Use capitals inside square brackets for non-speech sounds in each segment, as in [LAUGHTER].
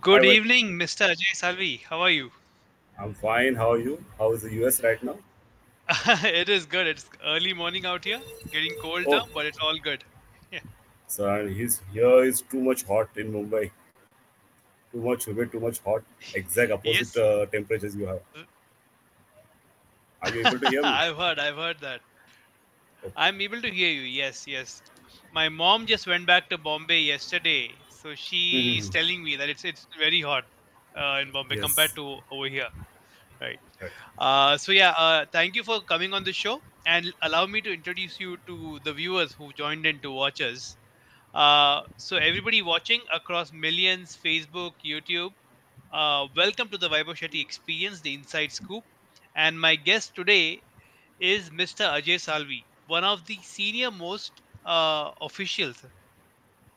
Good Hi, evening, Mr. Ajay Salvi. How are you? I'm fine. How are you? How is the US right now? [LAUGHS] it is good. It's early morning out here, getting cold Oh, now, but it's all good. [LAUGHS] Yeah. so he's here is too much hot in Mumbai. Too much humid, too much hot. Exact opposite Yes, uh, temperatures you have. [LAUGHS] Are you able to hear me? I've heard. I've heard that. Okay. I'm able to hear you. Yes, yes. My mom just went back to Bombay yesterday, so she's Mhm. telling me that it's it's very hot uh, in Bombay compared to over here. Right. Right. Uh, so yeah, uh, thank you for coming on the show, and allow me to introduce you to the viewers who joined in to watch us. Uh, so everybody watching across millions, Facebook, YouTube, uh, welcome to the Vaibhav Shetty Experience, the Inside Scoop. And my guest today is Mr. Ajay Salvi, one of the senior most uh, officials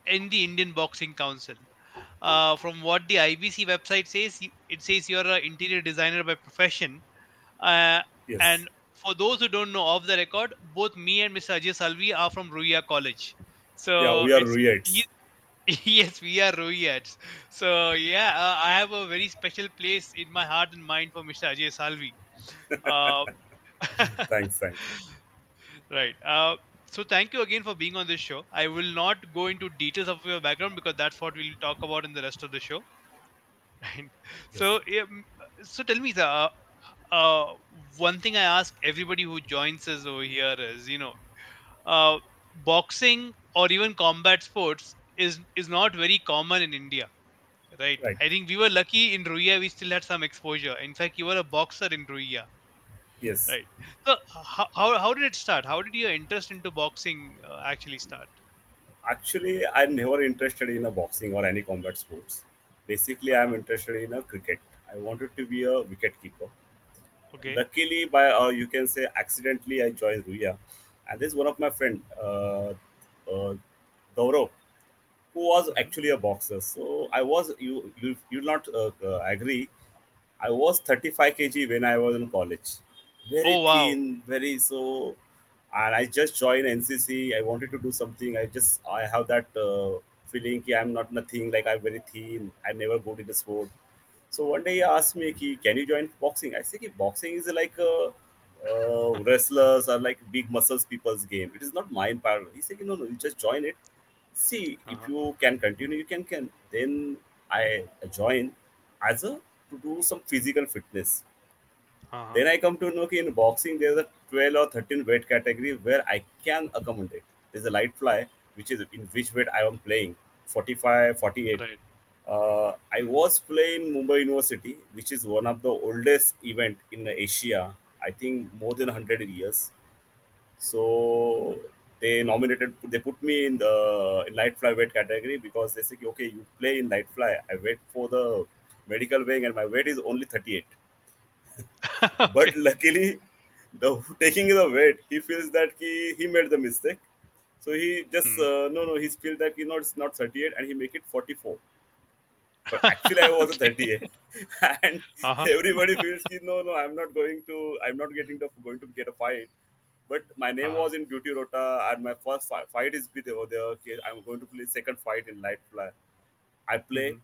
in the Indian Boxing Council. Uh, from what the IBC website says, it says you're an interior designer by profession. Uh, Yes. and for those who don't know off the record, both me and Mr. Ajay Salvi are from Ruia College. So Yeah, we are it's [LAUGHS] yes, we are Rohiyats. So yeah, uh, I have a very special place in my heart and mind for Mr. Ajay Salvi. Uh, [LAUGHS] Thanks, thanks. [LAUGHS] right. So thank you again for being on this show. I will not go into details of your background because that's what we'll talk about in the rest of the show. Right. Yes. So mm, so tell me, the uh, uh, one thing I ask everybody who joins us over here is, you know, uh, boxing or even combat sports is is not very common in India Right. Right. I think we were lucky in Ruia, we still had some exposure. In fact, you were a boxer in Ruia. Yes. Right. So, how, how, how did it start? How did your interest into boxing uh, actually start? Actually, I'm never interested in a boxing or any combat sports. Basically, I'm interested in a cricket. I wanted to be a wicket keeper. Okay. Luckily, by uh, you can say accidentally, I joined Ruia, and this is one of my friend, uh, uh, Gaurav, who was hmm actually a boxer. So I was you you you not uh, uh, agree. I was 35 kg when I was in college. Very Oh, wow. thin, very so, and I just joined NCC. I wanted to do something. I just I have that uh, feeling that I'm not nothing. Like I'm very thin. I never go to the sport. So one day he asked me, ki, "Can you join boxing?" I said, ki, "Boxing is like a uh, wrestlers or like big muscles people's game. It is not mine part." He said, "No, no, you just join it. See if Uh-huh. you can continue, you can can." Then I join as a to do some physical fitness. Uh-huh. Then I come to know that in boxing there's a 12 or 13 weight category where I can accommodate. There's a light fly, which is in which weight I am playing 45, 48. Right. Uh, I was playing Mumbai University, which is one of the oldest event in Asia. I think more than 100 years. So they nominated, they put me in the in light flyweight category because they say, okay, you play in light fly. I wait for the medical weighing and my weight is only 38. [LAUGHS] But luckily, the [LAUGHS] taking the weight, he feels that he, he made the mistake. So he just Hmm. uh, no no he feels that you know it's not 38 and he make it 44 but [LAUGHS] actually I was okay. 38, and Uh-huh. everybody feels he, no, no, I'm not going to, I'm not getting the going to get a fight. But my name Uh-huh. was in Duty Rota, and my first fi- fight is with over there. Okay, I'm going to play second fight in light fly. I play. hmm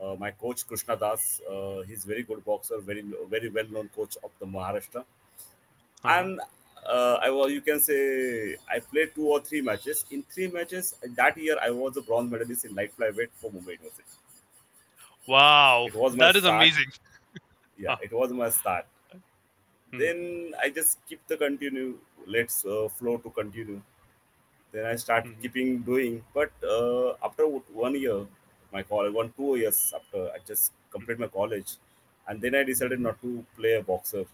Uh, my coach Krishna Das, uh, he's very good boxer, very very well known coach of the Maharashtra. Uh-huh. And uh, I was, you can say, I played two or three matches. In three matches that year, I was a bronze medalist in light flyweight for Mumbai University. Wow. That is start. amazing. [LAUGHS] Yeah, it was my start. hmm Then I just keep the continue. Let's uh, flow to continue. Then I start hmm keeping doing. But uh, after one year, my college, one two years after, I just completed my college, and then I decided not to play a boxer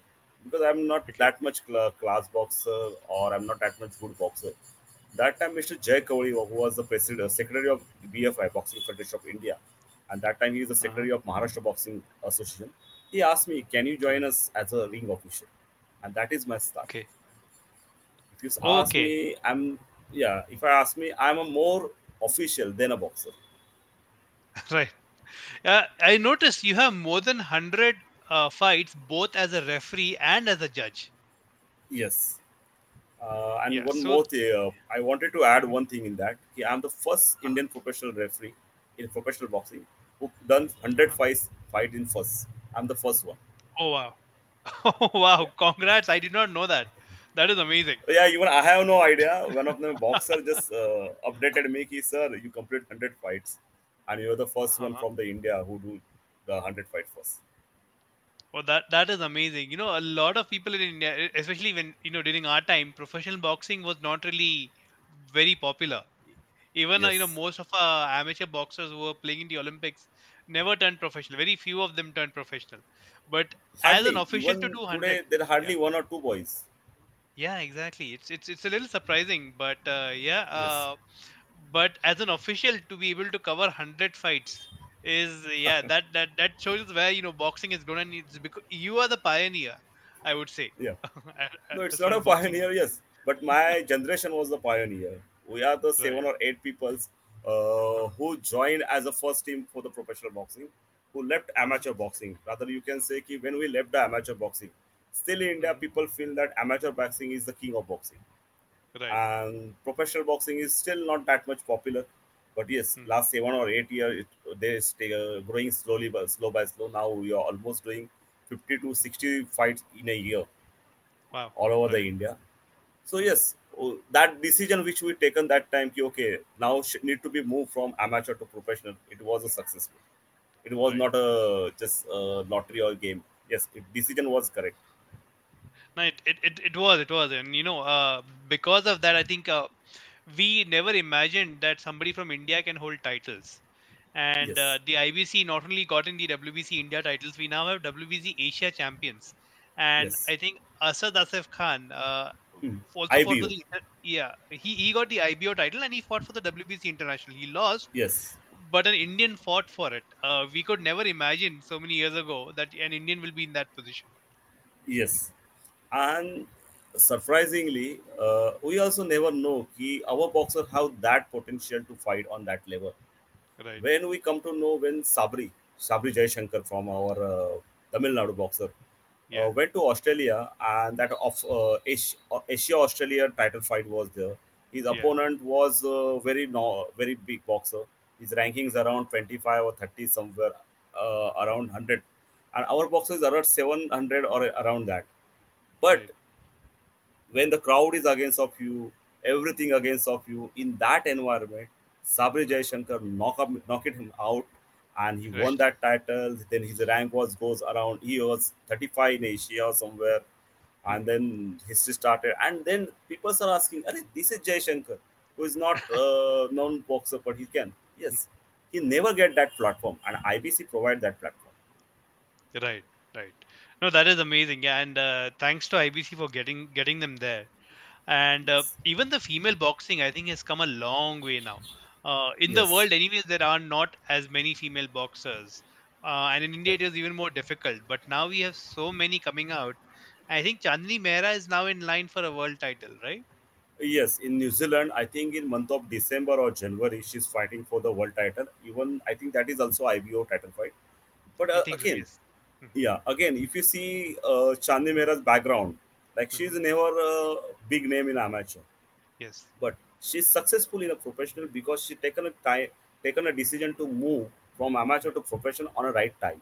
because I'm not that much cl- class boxer or I'm not that much good boxer. That time, Mr. Jay Kauri, who was the president, secretary of BFI, Boxing Federation of India, and that time he is the Uh-huh. secretary of Maharashtra Boxing Association. He asked me, "Can you join Uh-huh. us as a ring official?" And that is my start. Okay. If you ask Okay. me, I'm yeah. If I ask me, I'm a more official than a boxer. [LAUGHS] Right. Uh, I noticed you have more than 100 uh, fights both as a referee and as a judge. Yes. Uh, and Yeah. one So, more thing, uh, I wanted to add one thing in that. I'm the first Indian professional referee in professional boxing who done 100 Uh-huh. fights fight in first. I'm the first one. Oh wow. Oh [LAUGHS] wow. Congrats. I did not know that. That is amazing. Yeah, even I have no idea. One of the boxer just uh, updated me, ki, sir, you complete 100 fights, and you're the 1st one Uh-huh. from the India who do the 100 fight first. Well, that that is amazing. You know, a lot of people in India, especially when you know during our time, professional boxing was not really very popular. Even uh, you know most of our amateur boxers who were playing in the Olympics never turned professional. Very few of them turned professional. But as an official to do hundred, there are yeah, hardly one or two boys. yeah, exactly. It's it's it's a little surprising, but uh, yeah. Yes, Uh, but as an official to be able to cover 100 fights is yeah [LAUGHS] that that that shows where you know boxing is going and it's because you are the pioneer i would say yeah. [LAUGHS] No, it's not a pioneer, yes. But my generation was the pioneer. We are the seven or eight people uh, who joined as a first team for the professional boxing, who left amateur boxing. Rather, you can say ki when we left the amateur boxing, still in India, hmm people feel that amateur boxing is the king of boxing. Right And professional boxing is still not that much popular. But yes, hmm last seven or eight years, it, they stay uh, growing slowly, but slow by slow. Now we are almost doing 50 to 60 fights in a year wow all over the India. So yes, oh, that decision which we taken that time, okay, now need to be moved from amateur to professional. It was a successful. It was right not a just a lottery or game. Yes, decision was correct. No it, it, it, it was it was and you know uh, because of that i think uh, we never imagined that somebody from india can hold titles and Yes, uh, the IBC not only got in the WBC India titles, we now have WBC Asia champions, and yes. I think Asad Asif Khan uh, Hmm. also fought for the yeah he, he got the IBO title and he fought for the WBC International. He lost, Yes, but an Indian fought for it. Uh, we could never imagine so many years ago that an Indian will be in that position. yes. And surprisingly, uh, we also never know ki our boxer have that potential to fight on that level. Right. when we come to know when Sabari, Sabari Jaishankar from our uh, Tamil Nadu boxer, Yeah. uh, went to Australia and that of uh, Asia, Australia title fight was there. His Yeah. opponent was uh, very no, very big boxer. His rankings around 25 or 30 somewhere uh, around 100 and our boxer is around 700 or around that. But Right. when the crowd is against of you, everything against of you, in that environment, Sabari Jaishankar knock up, knocked him out, and he won that title. Then his rank was goes around. He was 35 in Asia or somewhere, and then history started. And then people are asking, "Arey, this is Jaishankar, who is not [LAUGHS] uh, known boxer, but he can." Yes, he never get that platform, and IBC provide that platform. Right. Right. No, that is amazing. Yeah, and uh, thanks to IBC for getting getting them there. and uh, Yes, even the female boxing i think has come a long way now uh, in the world anyways there are not as many female boxers uh, and in india it is even more difficult but now we have so many coming out i think chandni mehra is now in line for a world title right Yes, in New Zealand, I think in month of December or January, she's fighting for the world title. Even I think that is also IBO title fight. But uh, again, yes [LAUGHS] yeah, again, if you see uh, Chandni Mehra's background, like she's mhm. never a big name in amateur, yes but she's successful in a professional because she taken a time, taken a decision to move from amateur to professional on a right time.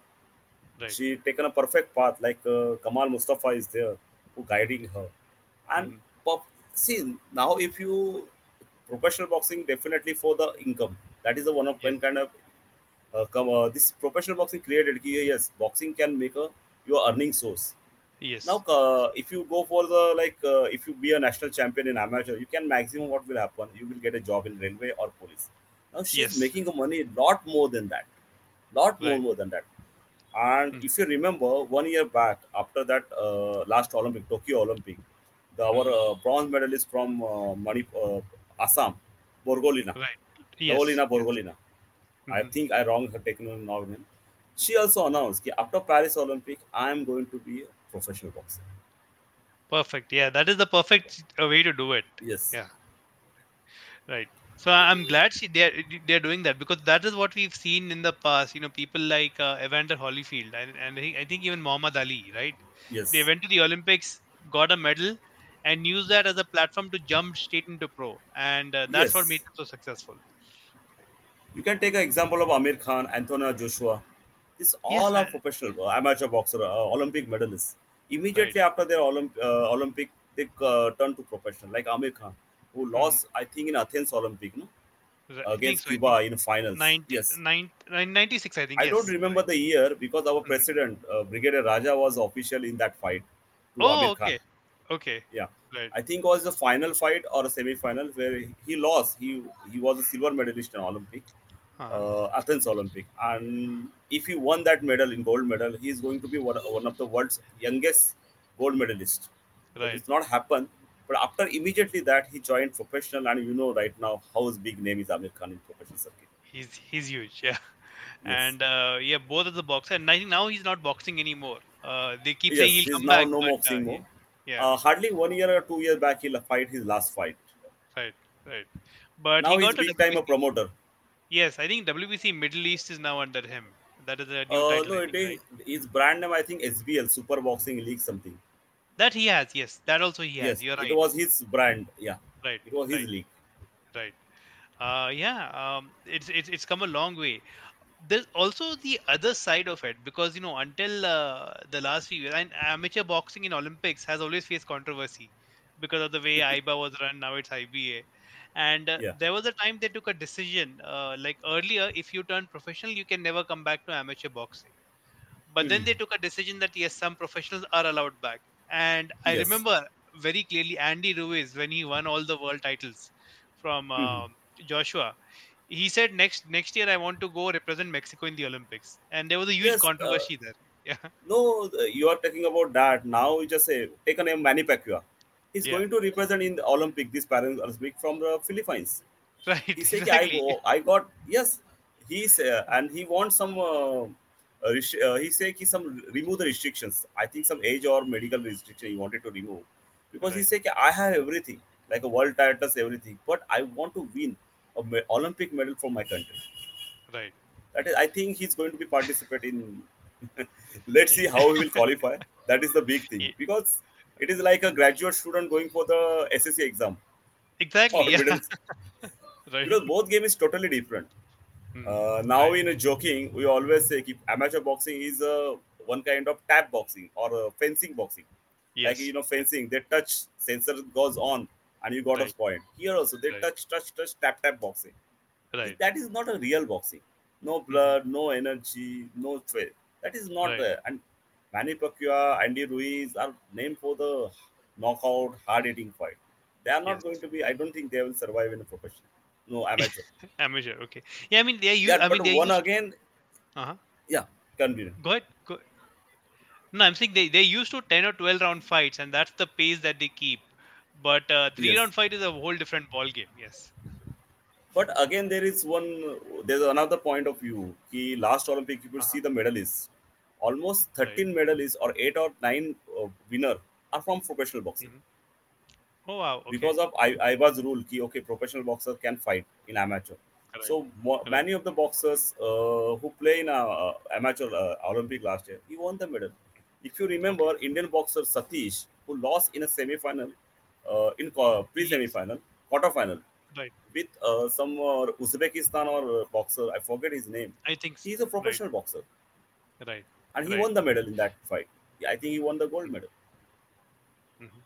right She taken a perfect path, like uh, Kamal Mustafa is there, who guiding her. And Mhm, pop, see now, if you professional boxing definitely for the income. That is the one of when kind of uh, come uh, this professional boxing created. ki, Yes, boxing can make a your earning source. Now, yes uh, if you go for the like, uh, if you be a national champion in amateur, you can maximum what will happen. You will get a job in railway or police. Now she's yes making a money a lot more than that, lot more right more than that. And Mhm, if you remember, one year back after that uh, last Olympic, Tokyo Olympic, the, our mhm. uh, bronze medalist from uh, Mani, uh, Assam, Borgolina, right yes yes Borgolina. I Mhm. think I wrong her name. She also announced that after Paris Olympic, I am going to be a professional boxer. perfect yeah that is the perfect way to do it Yes, yeah Right. So I'm glad she they're they're doing that because that is what we've seen in the past. You know, people like uh, Evander Holyfield and and I think, I think even Muhammad Ali, right? Yes. They went to the Olympics, got a medal, and used that as a platform to jump straight into pro, and uh, that's what made yes, them so successful. You can take an example of Amir Khan, Anthony Joshua. These Yes, all are professional uh, amateur boxer, uh, Olympic medalists. Right. Immediately after their Olymp- uh, Olympic, they uh, turn to professional. Like Amir Khan, who Mhm. lost, I think, in Athens Olympic, no, Right. Against so. Cuba in finals. 90, Yes, 90, 96, I think. I yes. don't remember the year because our Mhm. president, uh, Brigadier Raja, was official in that fight Oh, okay. Okay. Yeah, Right. I think it was the final fight or a semi-final where he lost. He he was a silver medalist in Olympic. Uh, Athens Olympic, and if he won that medal in gold medal, he is going to be one, one of the world's youngest gold medalist. Right. it's not happened. But after immediately that, he joined professional, and you know right now how his big name is Amir Khan in professional circuit. He's he's huge. Yeah. [LAUGHS] Yes. And uh, yeah, both of the boxer. And I think now he's not boxing anymore. Uh, they keep Yes, saying he'll he's come now back. no but, boxing uh, more. Yeah. Uh, hardly one year or two years back, he'll fight his last fight. right. Right. But now he he's big time a promoter. Yes, I think WBC Middle East is now under him. That is a new Uh, title. no, it think, is right? his brand name. I think SBL Super Boxing League something. That he has. Yes, that also he has. yes, You're right. it was his brand. Yeah, right. it was his right. league. Right. Uh, yeah. Um, it's it's it's come a long way. There's also the other side of it because you know until uh, the last few years, and amateur boxing in Olympics has always faced controversy because of the way [LAUGHS] IBA was run. Now it's IBA, and uh, Yeah. there was a time they took a decision. Uh, like earlier, if you turn professional, you can never come back to amateur boxing. But then Mhm. they took a decision that yes, some professionals are allowed back. And I Yes. remember very clearly Andy Ruiz when he won all the world titles from Mhm. um Joshua. He said next next year I want to go represent Mexico in the Olympics, and there was a huge Yes, uh, controversy there. [LAUGHS] Yeah, No, you are talking about that. Now you just say take a name Manny Pacquiao. He's Yeah. going to represent in the Olympic this Paralympic from the Philippines. right, He said I exactly. go, I got yes. He's uh, and he wants some. Uh, uh, he said he some remove the restrictions. I think some age or medical restriction he wanted to remove because he Right. said I have everything like a world titles everything, but I want to win a me- Olympic medal for my country. Right. That is, I think he's going to be participating. [LAUGHS] Let's see how he will qualify. [LAUGHS] That is the big thing because it is like a graduate student going for the SSC exam Exactly. Yeah. [LAUGHS] right. because both game is totally different. Hmm. Uh, now Right. in a joking, we always say keep amateur boxing is uh, one kind of tap boxing or uh, fencing boxing. yes. Like you know fencing, they touch, sensor goes on, and you got Right. a point. Here also they Right. touch, touch, touch, tap, tap boxing. right. That is not a real boxing. No blood, no energy, no sweat. That is not Right. And Manny Pacquiao, Andy Ruiz are named for the knockout, hard-hitting fight. They are not Yes. going to be. I don't think they will survive in a professional. No amateur. [LAUGHS] Amateur. Okay. Yeah. I mean, they use. yeah, I mean, they one use. again. Uh-huh. Yeah, continue. Go ahead. Go. No, I'm saying they they used to ten or twelve round fights, and that's the pace that they keep. But uh, three Yes. round fight is a whole different ball game. Yes. But again, there is one. There's another point of view. He last Olympic, you could Uh-huh. see the medalists. Almost Right. 13 medalists or eight or nine uh, winner are from professional boxing. Mhm. Oh wow. Okay. Because of I, IBA's rule, ki, okay, professional boxer can fight in amateur. Correct. So mo- many of the boxers uh, who play in a, uh, amateur uh, Olympic last year, he won the medal. If you remember, Indian boxer Satish, who lost in a semi-final, uh, in co- pre-semi-final, quarter-final, right. with uh, some uh, Uzbekistan or uh, boxer, I forget his name. I think. He's a professional boxer, Right. And he Right. won the medal in that fight. I think he won the gold medal. Mhm.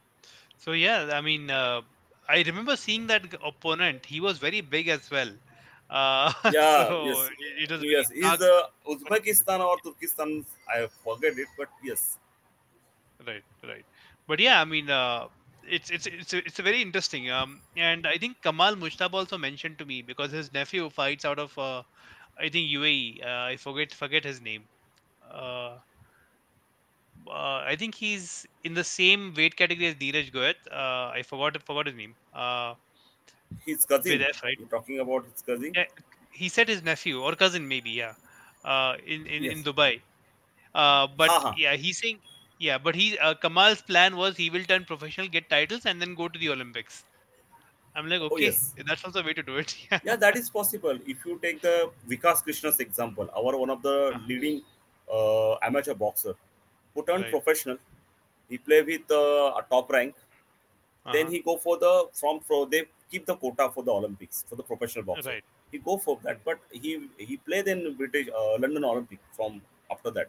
So yeah, I mean, uh, I remember seeing that opponent. He was very big as well. Uh, [LAUGHS] Yeah, so yes. it, was Yes, he's the Uzbekistan or Turkestan. I forget it, but yes. right, right. But yeah, I mean, uh, it's it's it's it's a very interesting. Um, and I think Kamal Mushtaba also mentioned to me because his nephew fights out of, uh, I think UAE. Uh, I forget forget his name. Uh, uh, I think he's in the same weight category as Neeraj Goyat. Uh, I forgot forgot his name. Uh, His cousin. with F, right? You're talking about his cousin? Yeah, he said his nephew or cousin maybe. Yeah, uh, in in, in Dubai. Uh, but Uh-huh. yeah, he's saying yeah, but he uh, Kamal's plan was he will turn professional, get titles, and then go to the Olympics. I'm like, okay, yes. that's also a way to do it. [LAUGHS] Yeah, that is possible. If you take the Vikas Krishan's example, our one of the Uh-huh. leading uh, amateur boxer who turned Right. professional, he play with uh, a top rank. Then Uh-huh. he go for the from pro. They keep the quota for the Olympics for the professional boxer. right, he go for that but he he played in british uh, london olympic from after that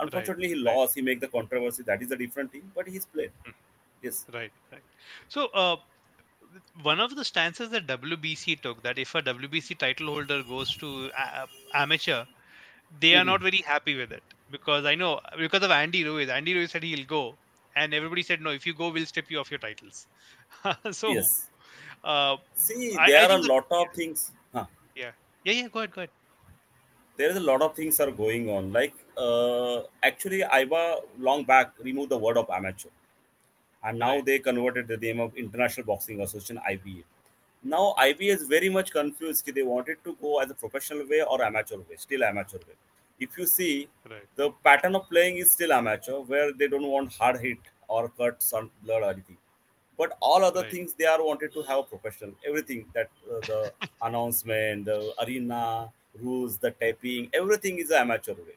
Right. unfortunately he Right. lost he make the controversy that is a different thing but he's played Mhm. yes Right. Right. So, uh, one of the stances that WBC took that if a WBC title holder goes to a- amateur, they are not very happy with it because I know because of Andy Ruiz. Andy Ruiz said he'll go, and everybody said no. If you go, we'll strip you of your titles. [LAUGHS] so, yes uh, see there I are a that lot of things huh, yeah, yeah, yeah. Go ahead, go ahead. there is a lot of things are going on like uh, actually iba long back removed the word of amateur and now Right, they converted the name of International Boxing Association IBA. Now IBA is very much confused. They wanted to go as a professional way or amateur way, still amateur way. If you see, right, the pattern of playing is still amateur, where they don't want hard hit or cut some blood or anything. But all other right, things they are wanted to have professional. Everything that uh, the [LAUGHS] announcement, the arena rules, the taping, everything is amateur way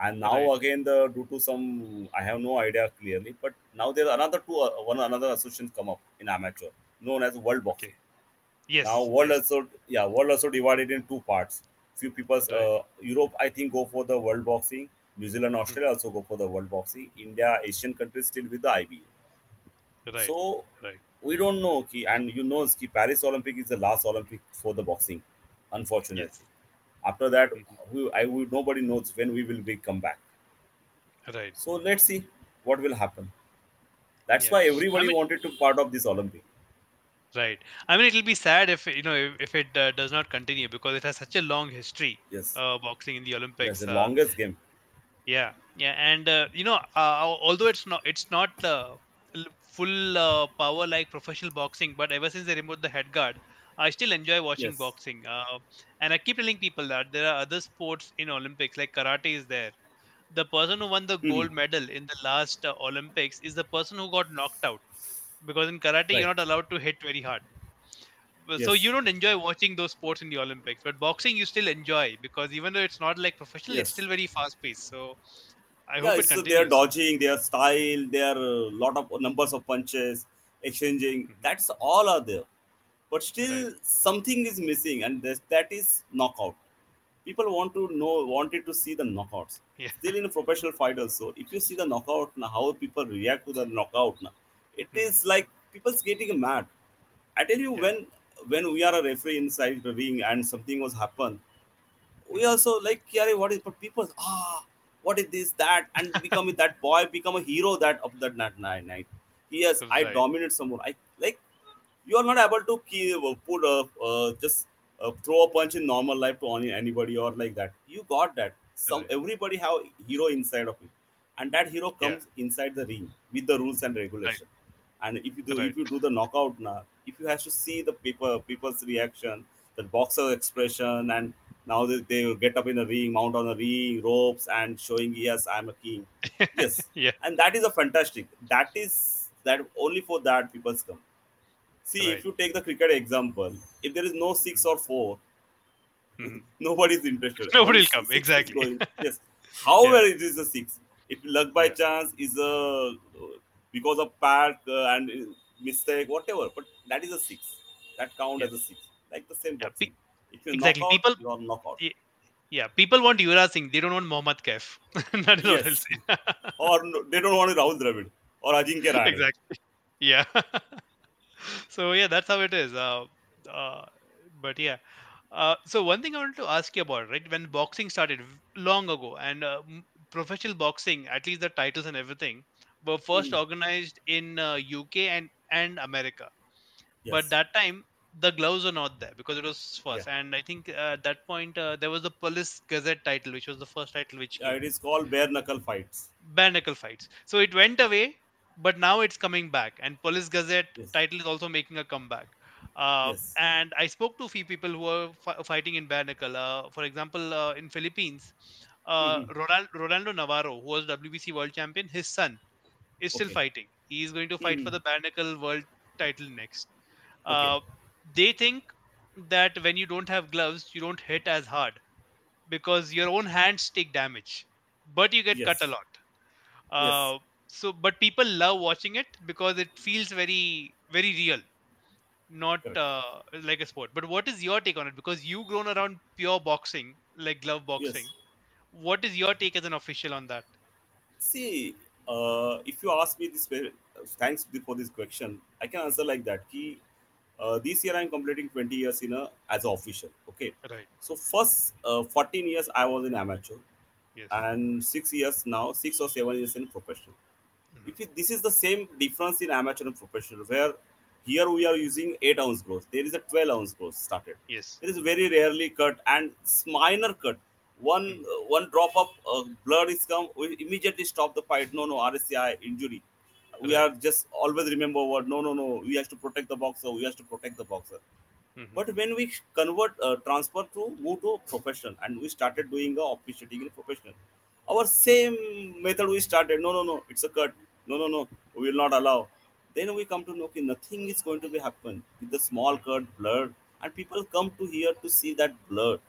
and now right. again the due to some i have no idea clearly but now there are another two uh, one another association come up in amateur known as world boxing Okay. Now Yes, world also yeah world also divided in two parts few people Right. uh, europe i think go for the world boxing new zealand Mhm. australia also go for the world boxing india asian countries still with the iba Right, so right. we don't know ki, and you know ki paris olympic is the last olympic for the boxing Yes. unfortunately after that Mhm. we, i would nobody knows when we will be come back Right. So let's see what will happen. That's Yeah. why I everybody mean, wanted to part of this Olympic. Right. I mean, it'll be sad if you know if, if it uh, does not continue because it has such a long history. Yes, Uh, boxing in the Olympics. yes, the Uh, longest game. yeah, yeah, and uh, you know, uh, although it's not it's not full uh, power like professional boxing, but ever since they removed the head guard, I still enjoy watching Yes. boxing. Uh, and I keep telling people that there are other sports in Olympics like karate is there. The person who won the Mhm. gold medal in the last uh, Olympics is the person who got knocked out because in karate you're not allowed to hit very hard. So you don't enjoy watching those sports in the Olympics, but boxing you still enjoy because even though it's not like professional, it's still very fast paced. So I Yeah. hope it So they are dodging, their style, their uh, lot of numbers of punches, exchanging. Mhm. That's all are there. But Right. still, something is missing, and that is knockout. People want to know, wanted to see the knockouts. Yeah. Still in a professional fight also, if you see the knockout, now, how people react to the knockout, now, it Mhm. is like people's getting mad. I tell you, Yeah. when when we are a referee inside the ring and something was happen, we also like, Kiari, what is? But people, ah, what is this, that, and [LAUGHS] become with that boy, become a hero that of that night. night. Yes, I Right. dominate someone. I like you are not able to key, uh, put a uh, just uh, throw a punch in normal life to any anybody or like that. You got that. Some Right. everybody have hero inside of it, and that hero Yeah. comes inside the ring with the rules and Right. And if you do Right. if you do the knockout now, if you have to see the people people's reaction, the boxer expression, and now they, they get up in the ring, mount on the ring, ropes, and showing yes, I'm a king. [LAUGHS] Yes, yeah. and that is a fantastic. That is that only for that people come. See, if you take the cricket example, if there is no six or four, Mhm. [LAUGHS] nobody is interested. [LAUGHS] Nobody will come. six Exactly. Yes. However, Yeah. it is a six. If luck by Yeah. chance is a because of pack uh, and uh, mistake, whatever, but that is a six. That count Yeah. as a six. Like the same Yeah. Pe- If you knock exactly. out, People. you are knockout. y- Yeah. People want Yuvraj Singh. They don't want Mohammad Kaif. [LAUGHS] that is what I'll say. [LAUGHS] Or no, they don't want Rahul Dravid or Ajinkya Rahane. exactly. [LAUGHS] Yeah. so yeah, that's how it is. Uh, uh, but yeah. Uh, so one thing I wanted to ask you about, right? When boxing started long ago, and uh, professional boxing, at least the titles and everything, were first Mhm. organized in uh, UK and and America. But that time the gloves were not there because it was Yeah. first, and I think uh, at that point uh, there was the Police Gazette title, which was the first title which Yeah, it is called bare knuckle fights. bare knuckle fights. So it went away, but now it's coming back, and Police Gazette Yes. title is also making a comeback. Uh, Yes. and I spoke to a few people who are fi- fighting in bare knuckle. Uh, for example, uh, in Philippines, uh, Mhm. Ronald- Rolando Navarrete, who was WBC world champion, his son is still Okay. fighting. He is going to fight for Mhm. the bare knuckle world title next. Okay. Uh, they think that when you don't have gloves, you don't hit as hard because your own hands take damage, but you get cut a Yes. lot. Yes. Uh, so, but people love watching it because it feels very, very real. not uh, like a sport. But what is your take on it? Because you've grown around pure boxing, like glove boxing. Yes. What is your take as an official on that? See, uh, if you ask me this, thanks for this question. I can answer like that. Ki, uh, this year I'm completing 20 years in a as an official. Okay. Right. So first uh, 14 years I was in amateur, Yes. and six years now, six or seven years in professional. Mhm. If it, this is the same difference in amateur and professional, where here we are using eight ounce growth there is a 12 ounce growth started. Yes. It is very rarely cut and minor cut. One uh, one drop of uh, blood is come, we immediately stop the fight. No, no, RSCI injury. We Right. are just always remember what. No, no, no. We have to protect the boxer. We have to protect the boxer. Mhm. But when we convert, uh, transfer to move to profession, and we started doing the officiating in professional, our same method we started. No, no, no. It's a cut. No, no, no. We will not allow. Then we come to know okay, nothing is going to be happen with the small cut blood, and people come to here to see that blood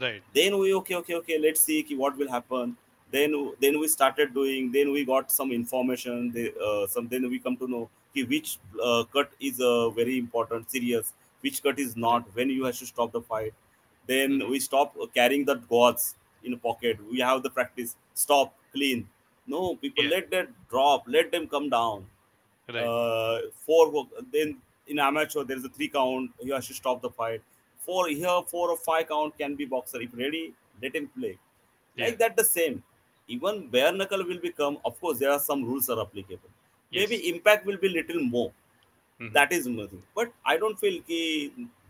Right. then we okay okay okay let's see what will happen then then we started doing then we got some information they, uh, some then we come to know ki which uh, cut is uh, very important serious which cut is not when you have to stop the fight then Mhm. we stop carrying the gauze in a pocket we have the practice stop clean no people Yeah. let that drop let them come down Right. uh, four then in amateur there is a three count you have to stop the fight four here four or five count can be boxer if ready let him play Yeah. like that the same even bare knuckle will become of course there are some rules are applicable Yes. maybe impact will be little more Mhm. that is nothing but i don't feel ki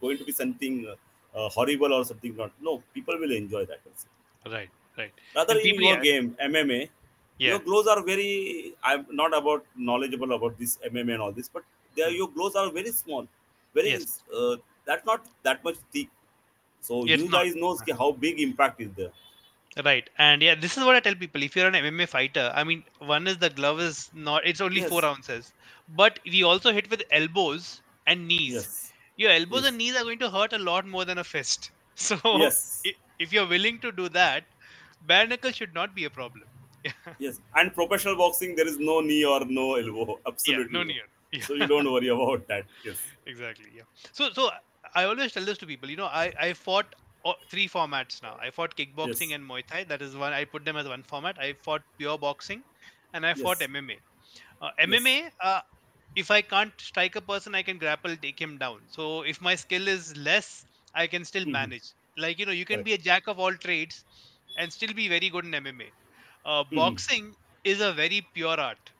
going to be something uh, horrible or something not no people will enjoy that also. Right. Right. rather And in people- your yeah. game mma Yeah. your gloves are very i'm not about knowledgeable about this mma and all this but they are, Hmm. your gloves are very small very Yes. uh, that's not that much thick so It's you guys knows how big impact is there Right. And yeah, this is what I tell people. If you're an MMA fighter, I mean, one is the glove is not, it's only four ounces. But we also hit with elbows and knees. yes Your elbows Yes. and knees are going to hurt a lot more than a fist. [LAUGHS] So yes if you're willing to do that, bare knuckle should not be a problem. [LAUGHS] yes and professional boxing there is no knee or no elbow absolutely no no. need. Yeah. [LAUGHS] so you don't worry about that yes exactly yeah so so i always tell this to people you know i i fought three formats now. I fought kickboxing Yes. and muay thai. That is one i put them as one format. I fought pure boxing and i fought mma uh, mma uh, if i can't strike a person i can grapple take him down. So if my skill is less i can still Mhm. manage. Like you know you can Correct. be a jack of all trades and still be very good in mma uh, Mhm. boxing is a very pure art.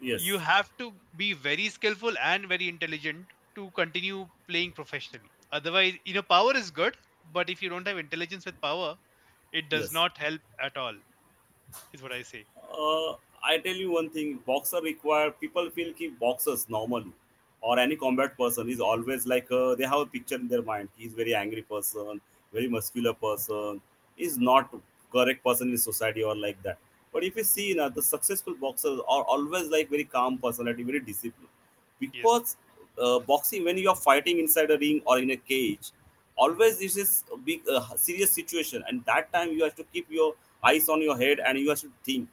Yes. You have to be very skillful and very intelligent to continue playing professionally otherwise you know power is good but if you don't have intelligence with power it does Yes. not help at all is what i say uh, I tell you one thing: boxer require people feel ki boxers normally or any combat person is always like uh, they have a picture in their mind. He's very angry person, very muscular person. Is not correct person in society or like that. But if you see now, the successful boxers are always like very calm personality, very disciplined. Because uh, boxing, when you are fighting inside a ring or in a cage, always this is a big uh, serious situation, and that time you have to keep your eyes on your head and you have to think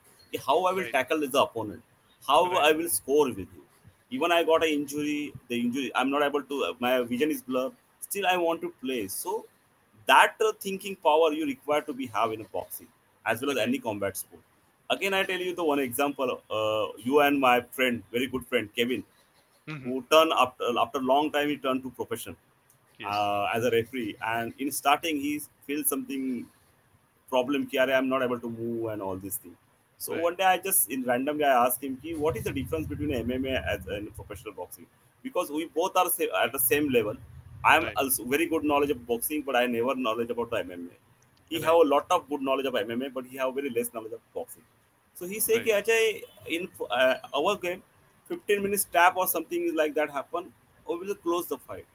how I will Right. tackle the opponent, how Right. I will score with you. Even I got an injury, the injury I'm not able to. My vision is blurred. Still, I want to play. So that uh, thinking power you require to be have in a boxing as well as any combat sport. Again, I tell you the one example. Uh, you and my friend, very good friend Kevin, Mhm. who turned after after a long time he turned to profession yes. uh, as a referee. And in starting, he feels something problem. Ki, "Arey, I'm not able to move and all these things. So Right. one day I just in randomly I asked him, Ki, what is the difference between MMA as and professional boxing? Because we both are at the same level. I'm Right. also very good knowledge of boxing, but I never knowledge about the MMA. He Right. have a lot of good knowledge of MMA, but he have very less knowledge of boxing. So he say, Right. Ki, Ajay, in uh, our game, 15 minutes tap or something is like that happen, or we will close the fight.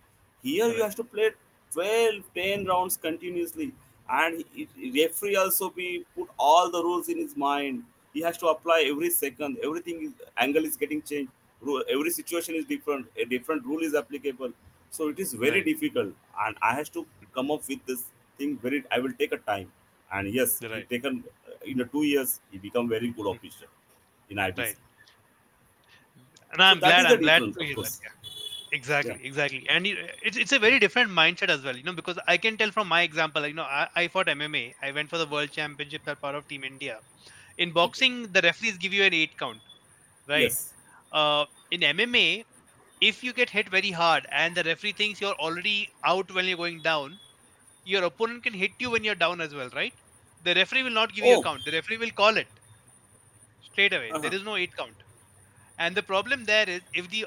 Here you have to play 12, 10 rounds continuously, and referee also be put all the rules in his mind. He has to apply every second. Everything is angle is getting changed. Every situation is different. A different rule is applicable. So it is very Right. difficult, and I have to come up with this thing. Very, I will take a time, and yes, he Right. taken uh, in the two years he become very good official in IBC. Right. And i'm that glad i'm glad to hear that yeah. Exactly, Yeah. exactly, and it's it's a very different mindset as well, you know, because I can tell from my example, you know, I, I fought MMA, I went for the World Championship as part of Team India. In boxing, the referees give you an eight count, right? Yes. Uh, in MMA, if you get hit very hard and the referee thinks you're already out when you're going down, your opponent can hit you when you're down as well, right? The referee will not give you a Oh. count. The referee will call it straight away. Uh-huh. There is no eight count. And the problem there is if the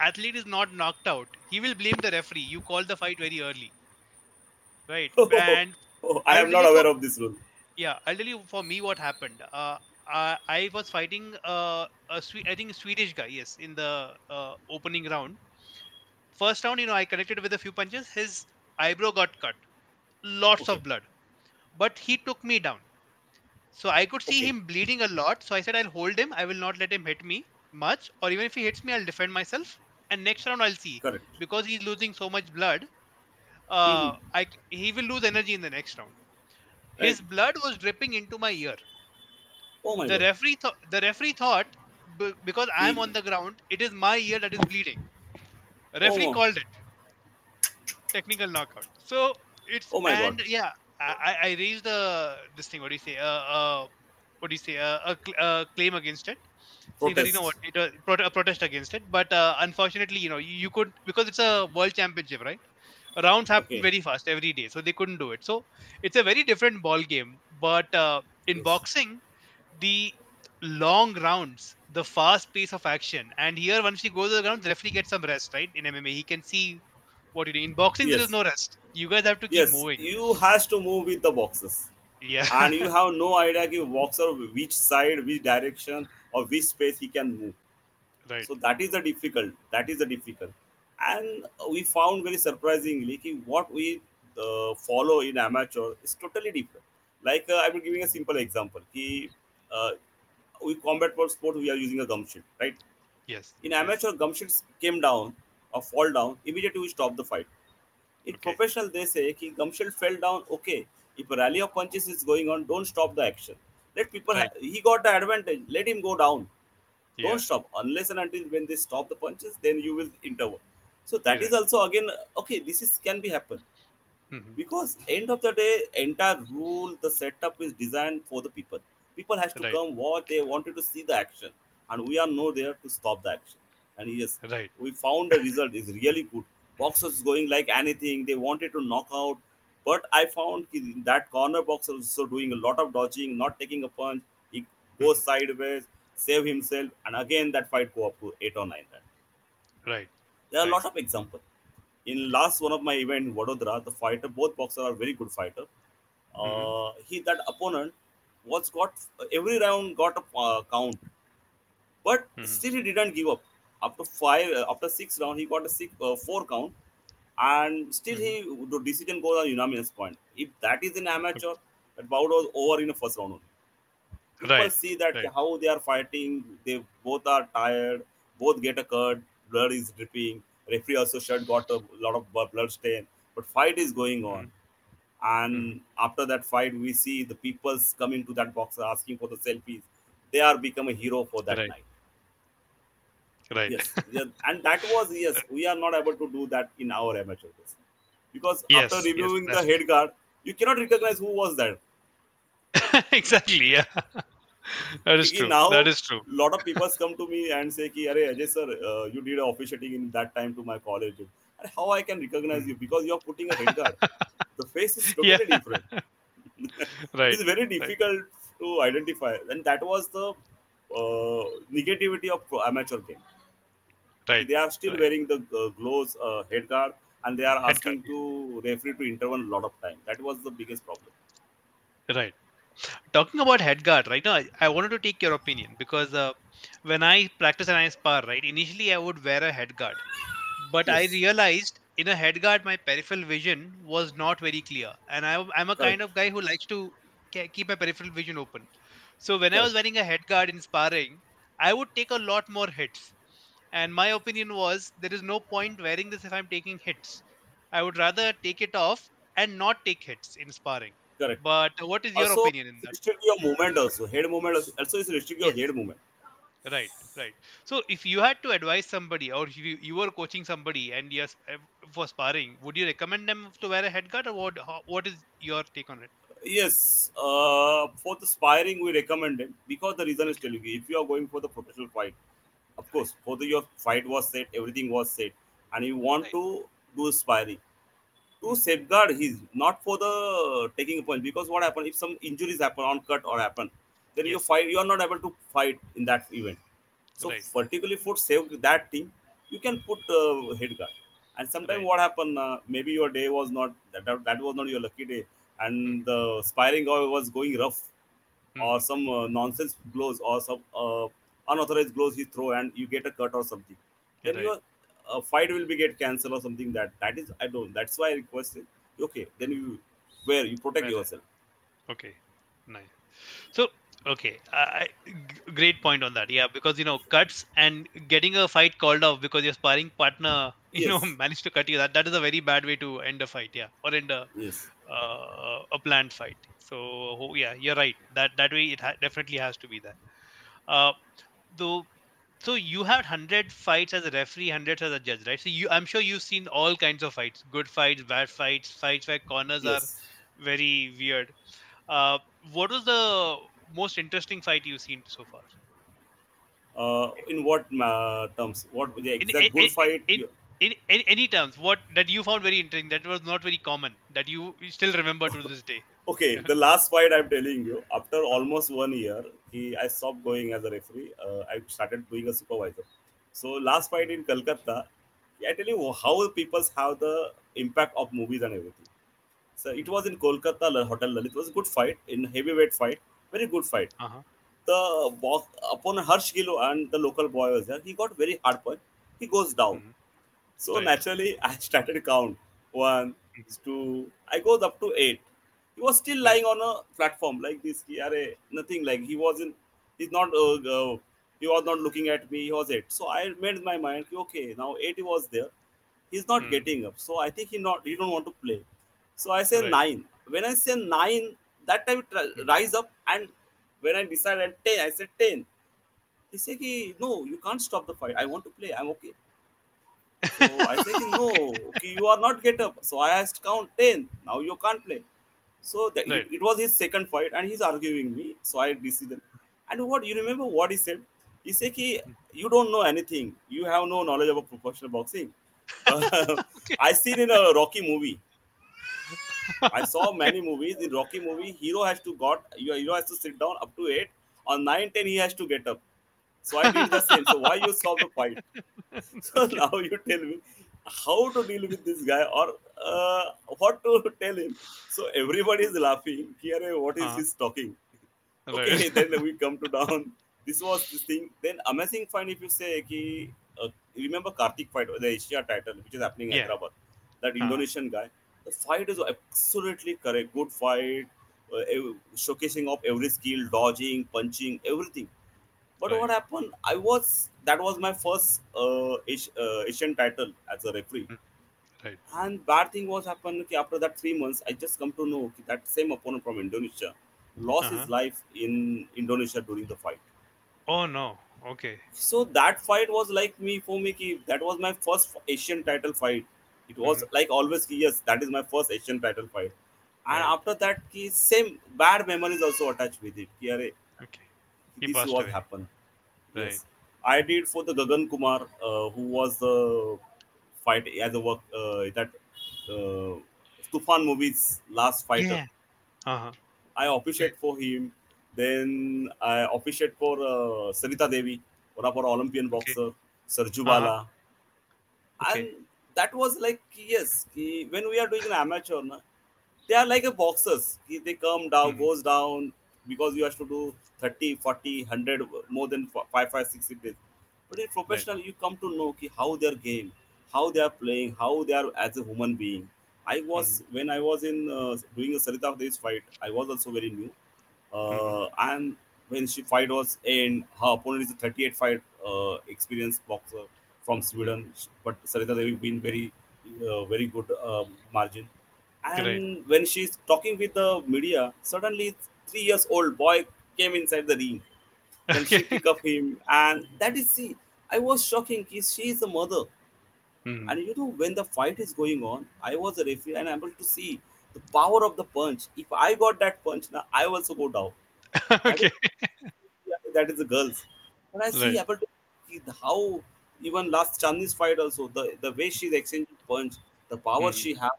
athlete is not knocked out, he will blame the referee. You called the fight very early, right? [LAUGHS] And Oh, I am not you for aware of this rule. yeah, I'll tell you for me what happened. Uh, I, I was fighting uh, a Swe- I think a Swedish guy, yes, in the uh, opening round. First round, you know, I connected with a few punches. His eyebrow got cut, lots Okay. of blood, but he took me down. So I could see Okay. him bleeding a lot. So I said, I'll hold him. I will not let him hit me much, or even if he hits me, I'll defend myself. And next round, I'll see Correct. because he's losing so much blood. Uh, I c- he will lose energy in the next round. His blood was dripping into my ear. Oh my The god. referee thought the referee thought b- because I'm He- on the ground, it is my ear that is bleeding. Referee Oh. called it technical knockout. So it's Oh my God. and yeah, I, I- I raised the this thing. What do you say? Uh, uh, what do you say? Uh, a, cl- a claim against it. Saying that you know what, Protest. it, uh, protest against it. But uh, unfortunately, you know, you, you could because it's a world championship, right? Rounds happen Okay. very fast every day, so they couldn't do it. So it's a very different ball game. But uh, in Yes. boxing, the long rounds, the fast pace of action, and here once you goes to the ground, the referee gets some rest, right? In MMA, he can see what you do. In boxing, there is no rest. You guys have to keep Yes. moving. You has to move with the boxes. Yeah. [LAUGHS] and you have no idea he walks boxer which side, which direction, or which space he can move. Right. So that is the difficult. That is the difficult. And we found very surprisingly ki what we uh, follow in amateur is totally different. Like uh, I will giving a simple example. Ki, uh, we combat for sport we are using a gum shield, right? Yes. In amateur, yes. gum shields came down or fall down immediately we stop the fight. In okay. professional, they say ki gum shield fell down. Okay, if a rally of punches is going on, don't stop the action. Let people. Right. Ha- he got the advantage. Let him go down. Yeah. Don't stop unless and until when they stop the punches, then you will intervene. So that is Right. also again okay. This is can be happen Mhm. because end of the day, entire rule, the setup is designed for the people. People has to Right. come what they wanted to see the action, and we are no there to stop the action. And yes, Right. we found the result is really good. Boxers going like anything. They wanted to knock out, but I found that corner boxer also doing a lot of dodging, not taking a punch. He goes sideways, save himself, and again that fight go up to eight or nine. Right. There are a Right. lot of examples. In last one of my event Vadodara, the fighter, both boxers are very good fighter. Uh, he that opponent was got every round got a uh, count, but Mhm. still he didn't give up. After five, uh, after six round, he got a six, uh, four count, and still he mm-hmm. the decision goes on unanimous point. If that is an amateur, mm-hmm. that bout was over in the first round. Only. People Right. see that Right. how they are fighting. They both are tired. Both get a cut. Blood is dripping. Referee also shirt got a lot of blood stain. But fight is going on. Mm-hmm. And after that fight, we see the people's coming to that box asking for the selfies. They are become a hero for that Right. night. Right. Yes, [LAUGHS] yes. and that was yes. We are not able to do that in our amateur days because Yes, after yes, removing the that's- head guard, you cannot recognize who was that. [LAUGHS] exactly. Yeah. [LAUGHS] that is true. now- that is true. lot of people come to me and say ki Arey Ajay sir uh, you did officiating in that time to my college and how I can recognize you because you are putting a head guard the face is totally Yeah. different Right. it is very difficult to identify and that was the uh, negativity of amateur game Right. they are still Right. wearing the uh, gloves uh, head guard and they are asking to referee to intervene a lot of time. That was the biggest problem. Right. Talking about head guard, right now, I, I wanted to take your opinion because uh, when I practice and I spar, right, initially I would wear a head guard, but I realized in a head guard my peripheral vision was not very clear, and I, I'm a kind of guy who likes to keep my peripheral vision open. So when I was wearing a head guard in sparring, I would take a lot more hits, and my opinion was there is no point wearing this if I'm taking hits. I would rather take it off and not take hits in sparring. correct But what is your also opinion in that? restrict your movement also head movement also, also is restrict your Yes. head movement Right, right. So if you had to advise somebody, or if you, you were coaching somebody and yes, uh, for sparring, would you recommend them to wear a head guard, or what? How, what is your take on it? Yes, uh, for the sparring, we recommend it because the reason is telling you if you are going for the professional fight, of course, for the your fight was set, everything was set, and you want right. to do sparring to safeguard his not for the taking a punch because what happen if some injuries happen on cut or happen, then you fight, you are not able to fight in that event. So right. particularly for save that team, you can put uh, head guard. And sometimes Right. what happen? Uh, maybe your day was not that, that was not your lucky day, and the sparring was going rough, or mhm. some uh, nonsense blows or some uh, unauthorized blows he throw, and you get a cut or something. Then Right. your uh, fight will be get cancelled or something. That that is I don't. That's why I request it. Okay, then you where you protect Well, yourself. okay. Nice. So, okay, I, great point on that. Yeah, because you know, cuts and getting a fight called off because your sparring partner, you know, [LAUGHS] managed to cut you. That that is a very bad way to end a fight. Yeah, or end a yes, uh, a planned fight. So yeah, you're right. That that way it ha- definitely has to be that. Uh, though, so you had hundred fights as a referee, 100 as a judge, right? So you, I'm sure you've seen all kinds of fights: good fights, bad fights, fights where corners are very weird. Uh, what was the most interesting fight you've seen so far? Uh, in what uh, terms? What the In exact in good in, fight? in, in, in any terms, what that you found very interesting, that was not very common, that you still remember to this day. Okay, the last fight I'm telling you, after almost one year, he I stopped going as a referee. Uh, I started doing a supervisor. So last fight in Calcutta, I tell you how people have the impact of movies and everything. So it was in Kolkata Hotel Lalit. It was a good fight in heavyweight fight, very good fight. Uh-huh. The box upon Harsh Gilo and the local boy was there. He got very hard punch. He goes down. Mhm. So Right. naturally, [LAUGHS] I started count one, two. I goes up to eight. He was still lying on a platform like this. He, arey, nothing like he wasn't. He's not. Uh, uh, he was not looking at me. He was it So I made my mind. Okay, now 80 was there. He's not Mm. getting up. So I think he not. He don't want to play. So I say Right. nine. When I say nine, that time it Mm. rise up and when I decided ten, I said ten. He said, "No, you can't stop the fight. I want to play. I'm okay." So I said, no, okay, you are not get up. So I asked count 10. Now you can't play. So the, it, Right. it was his second fight and he's arguing me. So I decided. And what you remember what he said? He said, "Ki, Mm. you don't know anything. You have no knowledge about professional boxing. [LAUGHS] Okay. I seen in a Rocky movie. I saw many movies. In Rocky movie, hero has to got your hero has to sit down up to eight. On nine ten, he has to get up. So I did the same. So why you stop the fight? [LAUGHS] So now you tell me how to deal with this guy or uh, what to tell him. So everybody is laughing. Here, what is Uh-huh. talking? Okay, Right. [LAUGHS] then we come to down. This was this thing. Then amazing find if you say ki, uh, remember Karthik fight, the Asia title, which is happening in Yeah. Hyderabad. That Uh-huh. Indonesian guy. The fight is absolutely correct. Good fight. Uh, showcasing of every skill, dodging, punching, everything. But Right. what happened? I was that was my first uh, uh, Asian title as a referee. Mm. Right. And bad thing was happened ki after that three months, I just come to know ki that same opponent from Indonesia lost his Uh-huh. life in Indonesia during the fight. Oh no. Okay. So that fight was like me for me ki that was my first Asian title fight. It was Mhm. like always ki yes, that is my first Asian title fight. And Right. after that, ki same bad memories also attached with it. Ki, "Arey, Okay. He this passed was away. happened. Right. Yes, I did for the Gagan Kumar, uh, who was the fight as a work uh, that uh, Tufan movies last fighter. Yeah. Uh-huh. I officiate for him. Then I officiate for uh, Sarita Devi, one of our Olympian Okay. boxer, Sarju Uh-huh. Bala. Okay. And that was like yes, when we are doing an amateur, na, they are like a boxers. They come down, Mhm. goes down because you have to do 30, 40, 100, more than 5, 5, 6 days. But in Right. professional, you come to know ki how their game, how they are playing, how they are as a human being. I was when I was in uh, doing a Sarita Devi's fight. I was also very new, uh, and when she fight was in her opponent is a 38 fight uh, experienced boxer from. Sweden, but Sarita Devi been very uh, very good uh, margin. Right. And when she's talking with the media, suddenly three years old boy came inside the ring she Okay. pick up him, and that is see. I was shocking. Ki she is a mother, Mhm. and you know when the fight is going on, I was a referee and I'm able to see the power of the punch. If I got that punch, now I also go down. That is [LAUGHS] Okay. [LAUGHS] that is the girls. But I see Right. able to see how even last Chinese fight also the the way she's exchanging punch, the power Mhm. she have.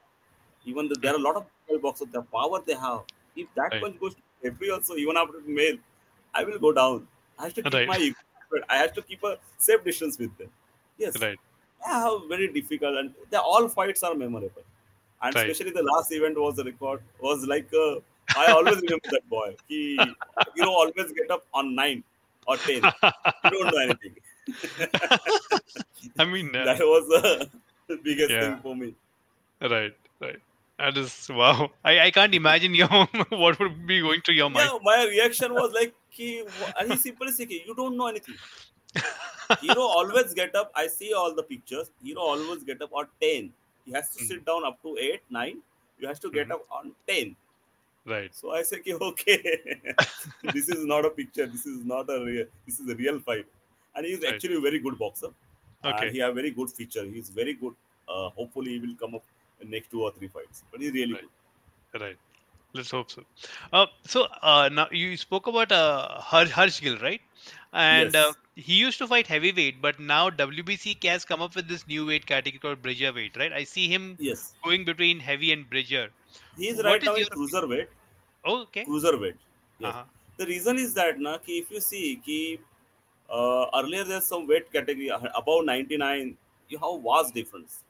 Even the, there are a lot of boxers, the power they have. If that Right. punch goes to every also, even after male, I will go down. I have to keep Right. my but I have to keep a safe distance with them. Yes, Right. I have very difficult, and the all fights are memorable. And Right. especially the last event was a record was like uh, I always remember that boy. He you know always get up on nine or ten. You don't know anything. [LAUGHS] I mean, uh, [LAUGHS] That was uh, the biggest Yeah. thing for me. right, right. That is wow. I, I can't [LAUGHS] imagine your [LAUGHS] what would be going through your mind. Yeah, my reaction was like, he, and he simply said, "You don't know anything." [LAUGHS] Hero always get up. I see all the pictures. Hero always get up on ten. He has to sit down up to eight, nine. You has to get Mhm. up on ten. Right. So I say, "Ki, okay, this is not a picture. This is not a real. This is a real fight." And he is Right. actually a very good boxer. Okay. And he have very good feature. He is very good. Uh, hopefully, he will come up in next two or three fights. But he's really Right. good. Right. Let's hope so. Uh, so uh, now you spoke about uh, Har- Harsh Gill, right? And uh, he used to fight heavyweight, but now WBC has come up with this new weight category called Bridger weight, right? I see him Yes, going between heavy and Bridger. he is What right is now in your- cruiserweight. Oh, okay. Cruiserweight. Yes. Uh-huh. The reason is that na, ki if you see ki, uh, earlier there's some weight category uh, above 99, you have vast difference.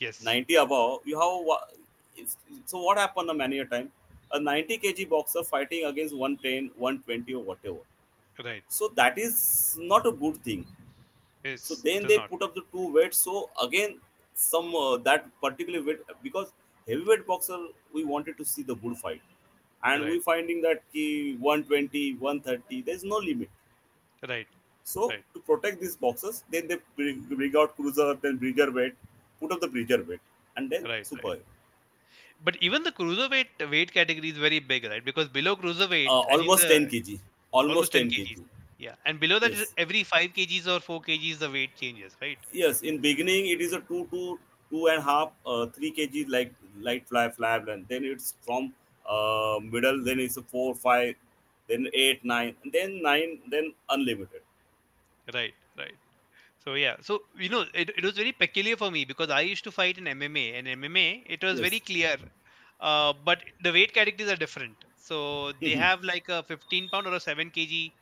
Yes. 90 above, you have so what happened many a time? A 90 kg boxer fighting against 110, 120 or whatever. Right. So that is not a good thing. Yes. So then they not. put up the two weights. So again, some uh, that particular weight because heavyweight boxer we wanted to see the good fight, and we Right. finding that ki 120, 130, there's no limit. Right. So Right. to protect these boxes then they bring, bring out cruiser, then bigger weight, put up the bridger weight, and then Right, super. right. But even the cruiserweight weight category is very big, right? Because below cruiserweight, Uh, almost the- 10 kg. Almost, almost 10 10 kg. Yeah, and below that is Yes. every five kgs or four kgs the weight changes, right? Yes, in beginning it is a two, two, two and a half, uh, three kg like light fly fly, and then it's from uh, middle, then it's a four, five, then eight, nine, and then nine, then unlimited. Right. So yeah, so you know, it, it was very peculiar for me because I used to fight in MMA, and MMA it was very clear, uh, but the weight categories are different. So they Mhm. have like a 15 pound or a 7 kg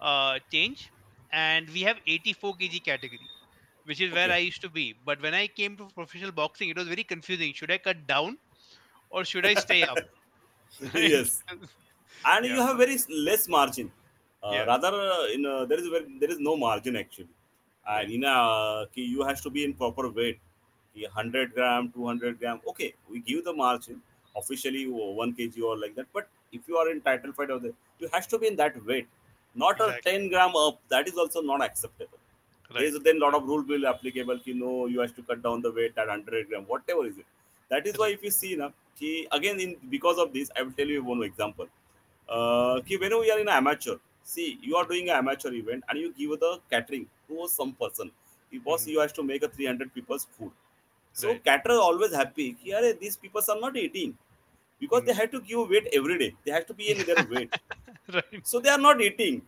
uh, change, and we have 84 kg category, which is where Okay. I used to be. But when I came to professional boxing, it was very confusing. Should I cut down or should I stay up? [LAUGHS] Yes, and you have very less margin. Uh, Yeah. Rather, uh, in uh, there is very, there is no margin actually, and in a ki you has to be in proper weight. 100 gram, 200 gram. Okay, we give the margin officially uh, one kg or like that. But if you are in title fight of the, you has to be in that weight, not Exactly. a 10 gram up. That is also not acceptable. There Right. is then lot of rule will be applicable. Ki no, you have to cut down the weight at 100 gram, whatever is it. That is why if you see na, ki again in because of this, I will tell you one example. Uh, ki when we are in amateur, see you are doing an amateur event and you give the catering to some person. Boss Mhm. you have to make a 300 people's food. So Right. caterer always happy. Ki, "Arey, these people are not eating because they Mhm. have to give weight every day. They have to be in their weight. [LAUGHS] right. So they are not eating.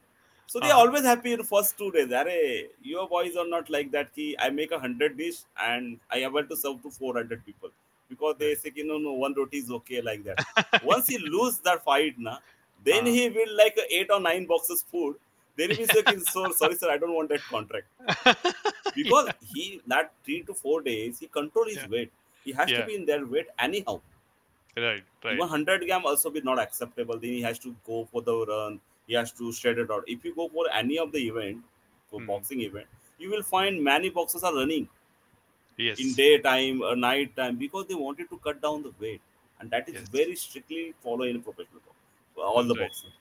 So they are Uh-huh. always happy in first two days. Arey, your boys are not like that. Ki I make a hundred dish and I able to serve to four hundred people because they say ki no no one roti is okay like that. [LAUGHS] Once he lose that fight na, then Uh-huh. he will like eight or nine boxes food. Then he will say, so sorry sir, I don't want that contract [LAUGHS] because he that three to four days he control his Yeah. weight. He has Yeah. to be in their weight anyhow. right, right. Even 100 gram also be not acceptable. Then he has to go for the run. He has to shred it out. If you go for any of the event, for Hmm. boxing event, you will find many boxes are running Yes. in daytime or night time because they wanted to cut down the weight, and that is Yes. very strictly followed in professional boxing. All the Right. boxing.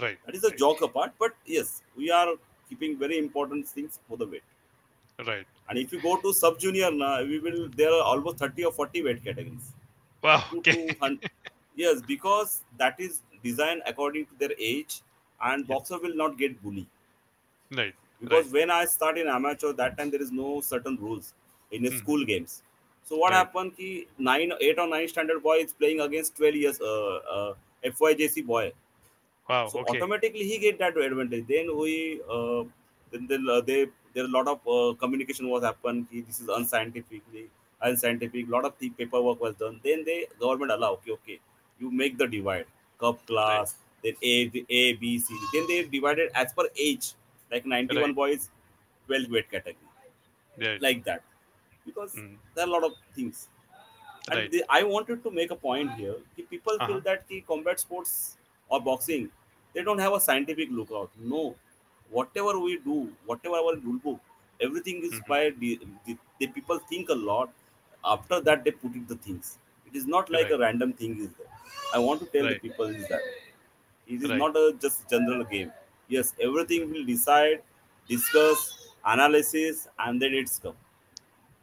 Right. That is a right, joke apart, but yes, we are keeping very important things for the weight. Right. And if you go to sub junior now, we will there are almost 30 or 40 weight categories. Wow. Okay. yes because that is designed according to their age and boxer will not get bully Right. because Right. when I start in amateur, that time there is no certain rules in the Mhm. school games. So what Right. happened? Ki nine, eight or nine standard boy is playing against twelve years uh, uh, FYJC boy. Wow. So Okay. automatically he get that advantage. Then we uh, then then, uh, they there a lot of uh, communication was happened. Ki this is unscientifically unscientific. Lot of the paperwork was done. Then they government allow okay okay you make the divide cup Right. class then A the A B C. Then they divided as per age like ninety one Right. boys 12 weight category Right. like that because Mm. there are a lot of things and Right. the, i wanted to make a point here ki people Uh-huh. feel that the combat sports or boxing they don't have a scientific lookout no whatever we do whatever our rule book everything is Mhm. by the, the, the people think a lot after that they put it the things it is not like Right. a random thing is there i want to tell Right. the people is that it is not a just general game yes everything will decide discuss analysis and then it's come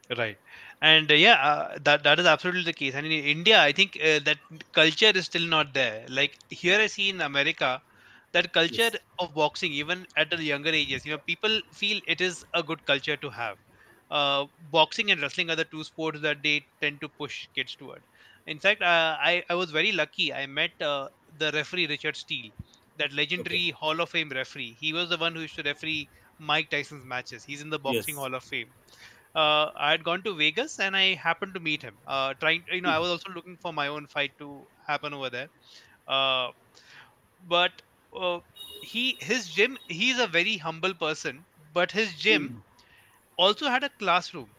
Right. And uh, yeah, uh, that that is absolutely the case. And in India, I think uh, that culture is still not there. Like here, I see in America that culture yes of boxing, even at the younger ages, you know, people feel it is a good culture to have. Uh, boxing and wrestling are the two sports that they tend to push kids toward. In fact, uh, I I was very lucky. I met uh, the referee Richard Steele, that okay legendary Hall of Fame referee. He was the one who used to referee Mike Tyson's matches. He's in the Boxing yes Hall of Fame uh, I had gone to Vegas and I happened to meet him. Uh, trying, you know, I Mhm. was also looking for my own fight to happen over there. Uh, but uh, he, his gym, he's a very humble person, but his gym Mhm. also had a classroom.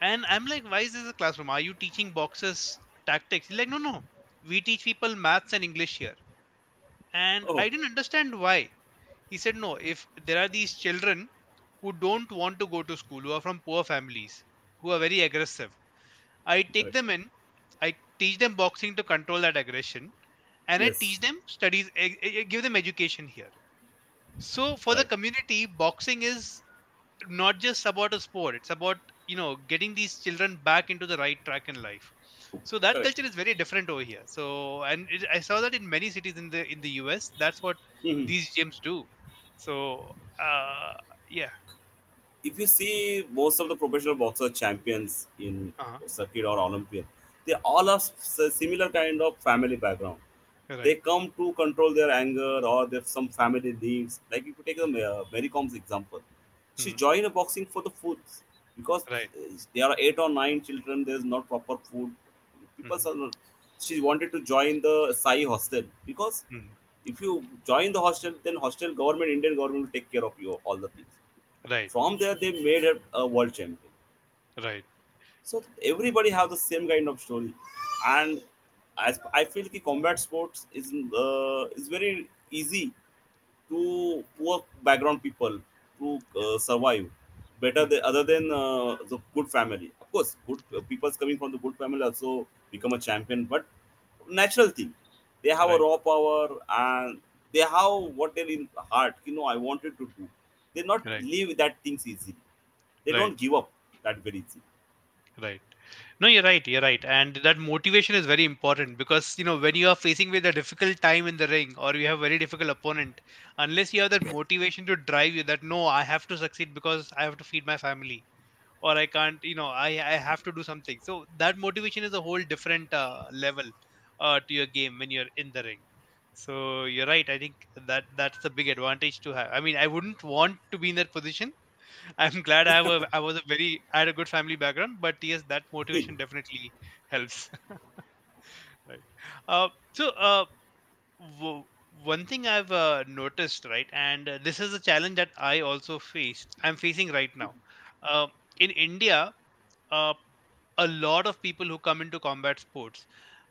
And I'm like, why is this a classroom? Are you teaching boxers tactics? He's like, no, no, we teach people maths and English here. And oh I didn't understand why. He said, no, if there are these children who don't want to go to school, who are from poor families, who are very aggressive, I take correct them in, I teach them boxing to control that aggression, and I teach them studies, eh, eh, give them education here. So for the community, boxing is not just about a sport, it's about you know getting these children back into the right track in life. So that correct culture is very different over here. So and it, i saw that in many cities in the in the us that's what Mhm. these gyms do. So uh yeah if you see most of the professional boxer champions in uh-huh. circuit or olympian they all have similar kind of family background they come to control their anger or there's some family needs like if you take a uh, Mary Kom's example she Mhm. joined a boxing for the food because right there are eight or nine children there's not proper food people Mhm. are she wanted to join the sai hostel because Mhm. If you join the hostel then hostel government indian government will take care of you all the things. Right. From there they made a, a world champion. Right. So everybody have the same kind of story. And as i feel ki combat sports is uh, is very easy to poor background people to uh, survive. Better than, other than uh, the good family. Of course good uh, people coming from the good family also become a champion but natural thing they have a raw power and they have what they're in heart. You know i wanted to do. They not right leave that things easily they right. don't give up that very easy. Right. No you're right you're right. And that motivation is very important because you know when you are facing with a difficult time in the ring or you have a very difficult opponent unless you have that motivation to drive you that no i have to succeed because i have to feed my family or i can't you know i i have to do something. So that motivation is a whole different uh, level uh, to your game when you're in the ring. So you're right i think that that's a big advantage to have. I mean i wouldn't want to be in that position. [LAUGHS] I'm glad i have a i was a very i had a good family background but yes that motivation [LAUGHS] definitely helps. [LAUGHS] Right. Uh, so uh, w- one thing i've uh, noticed right and uh, this is a challenge that i also faced i'm facing right now. Uh, in india uh, a lot of people who come into combat sports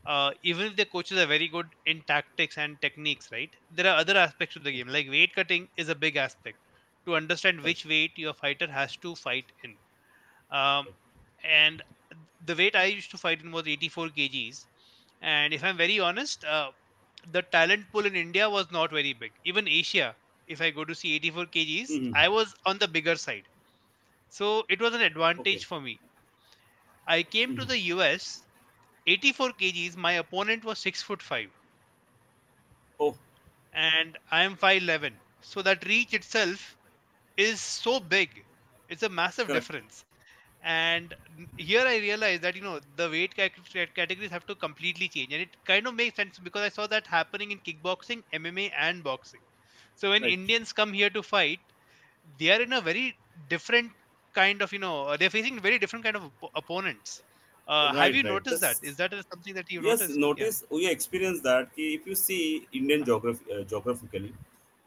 uh, even if the coaches are very good in tactics and techniques right there are other aspects to the game. Like weight cutting is a big aspect to understand which weight your fighter has to fight in. Um, and the weight i used to fight in was 84 kgs. And if i'm very honest uh, the talent pool in india was not very big. Even asia if i go to see 84 kgs Mhm. i was on the bigger side. So it was an Okay. advantage for me. I came to Mhm. the us 84 kgs my opponent was 6 foot 5 Oh, and i am 5'11 so that reach itself is so big. It's a massive difference. And here I realized that you know the weight cat- cat- categories have to completely change, and it kind of makes sense because I saw that happening in kickboxing, MMA, and boxing. So when Right. Indians come here to fight, they are in a very different kind of you know they're facing very different kind of oppo- opponents. Uh, have you right. noticed That's, This- Is that something that you've yes noticed? notice we experience that if you see indian geography uh, geographically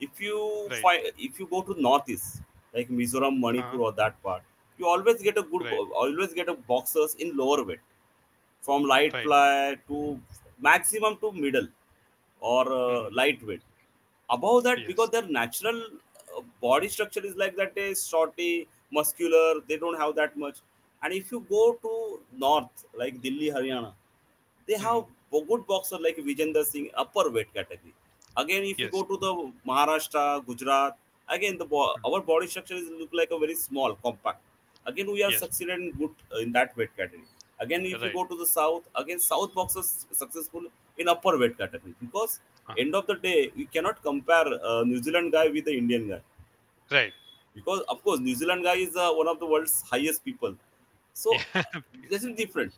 if you Right. find if you go to northeast like mizoram manipur Uh-huh. or that part you always get a good Right. always get a boxers in lower weight from light Right. fly to maximum to middle or uh, Mhm. lightweight above that Yes. because their natural uh, body structure is like that they shorty muscular they don't have that much and if you go to north like delhi haryana they have Mm-hmm. good boxer like Vijender Singh upper weight category. Again, if you go to the Maharashtra, Gujarat, again the bo- Mhm. our body structure is look like a very small, compact. Again, we are Yes. succeeded in good uh, in that weight category. Again, if Right. you go to the south, again south boxers successful in upper weight category because Uh-huh. end of the day you cannot compare a New Zealand guy with the Indian guy Right. because of course New Zealand guy is uh, one of the world's highest people. So [LAUGHS] this is different.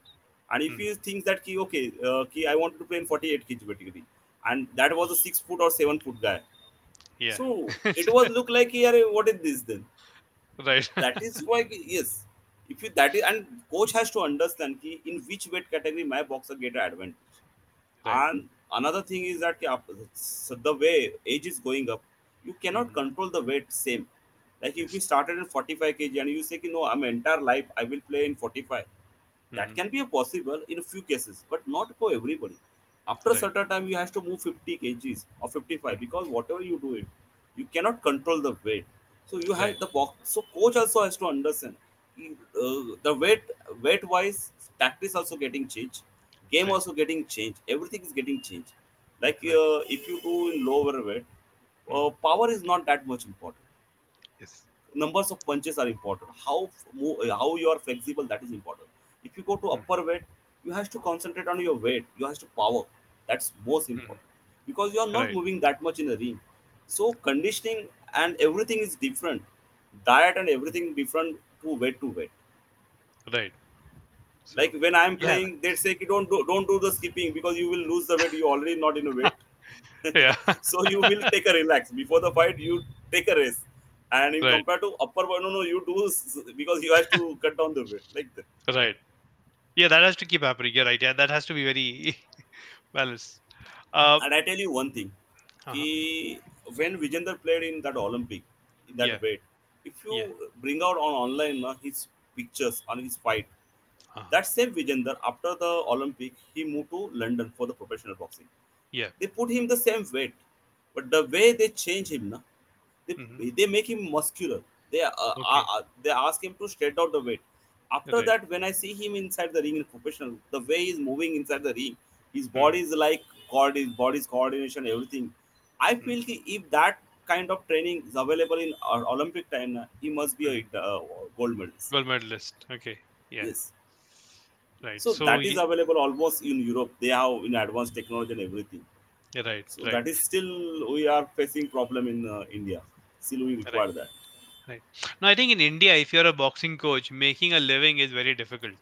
And if Hmm. you think that ki, okay, uh, ki I wanted to play in 48 kg category, and that was a six foot or seven foot guy, Yeah. so [LAUGHS] it was look like, "Arey, what is this then? right. [LAUGHS] That is why yes, if you that is and coach has to understand ki in which weight category my boxer get an advantage. Right. And another thing is that ki, the way age is going up, you cannot Mhm. control the weight same. Like if you started in 45 kg and you say, no, I'm entire life I will play in 45 that Mhm. can be a possible in a few cases but not for everybody after a certain time you have to move 50 kgs or 55 because whatever you do it you cannot control the weight so you have Right. the box so coach also has to understand uh, the weight weight wise tactics also getting changed game Right. also getting changed everything is getting changed like Right. uh, if you do in lower weight uh, power is not that much important Yes. numbers of punches are important how how you are flexible that is important if you go to Hmm. upper weight you have to concentrate on your weight you have to power that's most Hmm. important because you are not Right. moving that much in the ring so conditioning and everything is different diet and everything different to weight to weight Right. So- like when i'm Yeah. playing they say "Ki don't do don't do the skipping because you will lose the weight you already not in a weight [LAUGHS] yeah. [LAUGHS] so you will take a relax before the fight you take a rest and in Right. compared to upper no no you do because you have to [LAUGHS] cut down the weight like that Right. Yeah, that has to keep happening. You're right. Yeah, that has to be very [LAUGHS] balanced. Uh, and i tell you one thing uh-huh. he, when vijender played in that olympic in that Yeah. weight if you Yeah. bring out on online uh, his pictures on his fight Uh-huh. that same vijender after the olympic he moved to london for the professional boxing Yeah. they put him the same weight but the way they change him na, they, Mhm. they make him muscular they uh, Okay. uh, uh, they ask him to straight out the weight after Right. that when i see him inside the ring in professional the way he's moving inside the ring his Hmm. body is like God, his body's coordination everything i Hmm. feel ki if that kind of training is available in our olympic time he must be a uh, gold medalist Gold medalist. Okay. Yeah. yes Right. so, that is ye- available almost in europe they have in advanced technology and everything yeah, right. so right. that is still we are facing problem in uh, india still we require that No, I think in India, if you're a boxing coach, making a living is very difficult.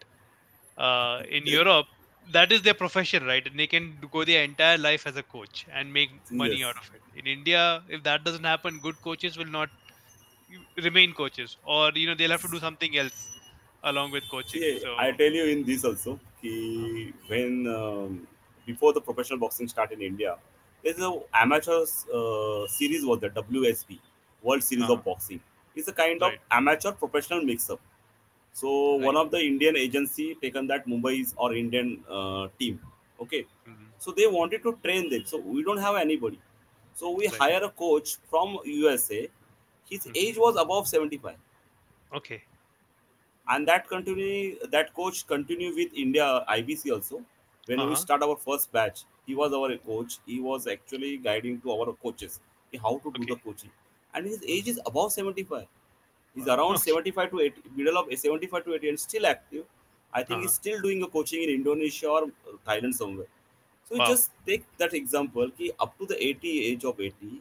Uh, in Yeah. Europe, that is their profession, right? And they can go their entire life as a coach and make money Yes. out of it. In India, if that doesn't happen, good coaches will not remain coaches, or you know they'll have to do something else along with coaching. See, so, I tell you in this also, ki when um, before the professional boxing start in India, there's a amateur uh, series was the WSB, World Series Uh-huh. of Boxing. It's a kind Right. of amateur professional mix-up. So one of the Indian agency taken that Mumbai's or Indian uh, team. Okay, Mhm. so they wanted to train them. So we don't have anybody. So we Right. hire a coach from USA. His Mhm. age was above 75 okay, and that continue that coach continue with India IBC also. When we Uh-huh. start our first batch, he was our coach. He was actually guiding to our coaches how to do the coaching, and his age is above seventy five. He's Wow. around [LAUGHS] Okay. seventy five to eighty, middle of seventy five to eighty, and still active. I think he's Uh-huh. still doing a coaching in Indonesia or uh, Thailand somewhere. So Wow. just take that example. Ki up to the eighty age of eighty,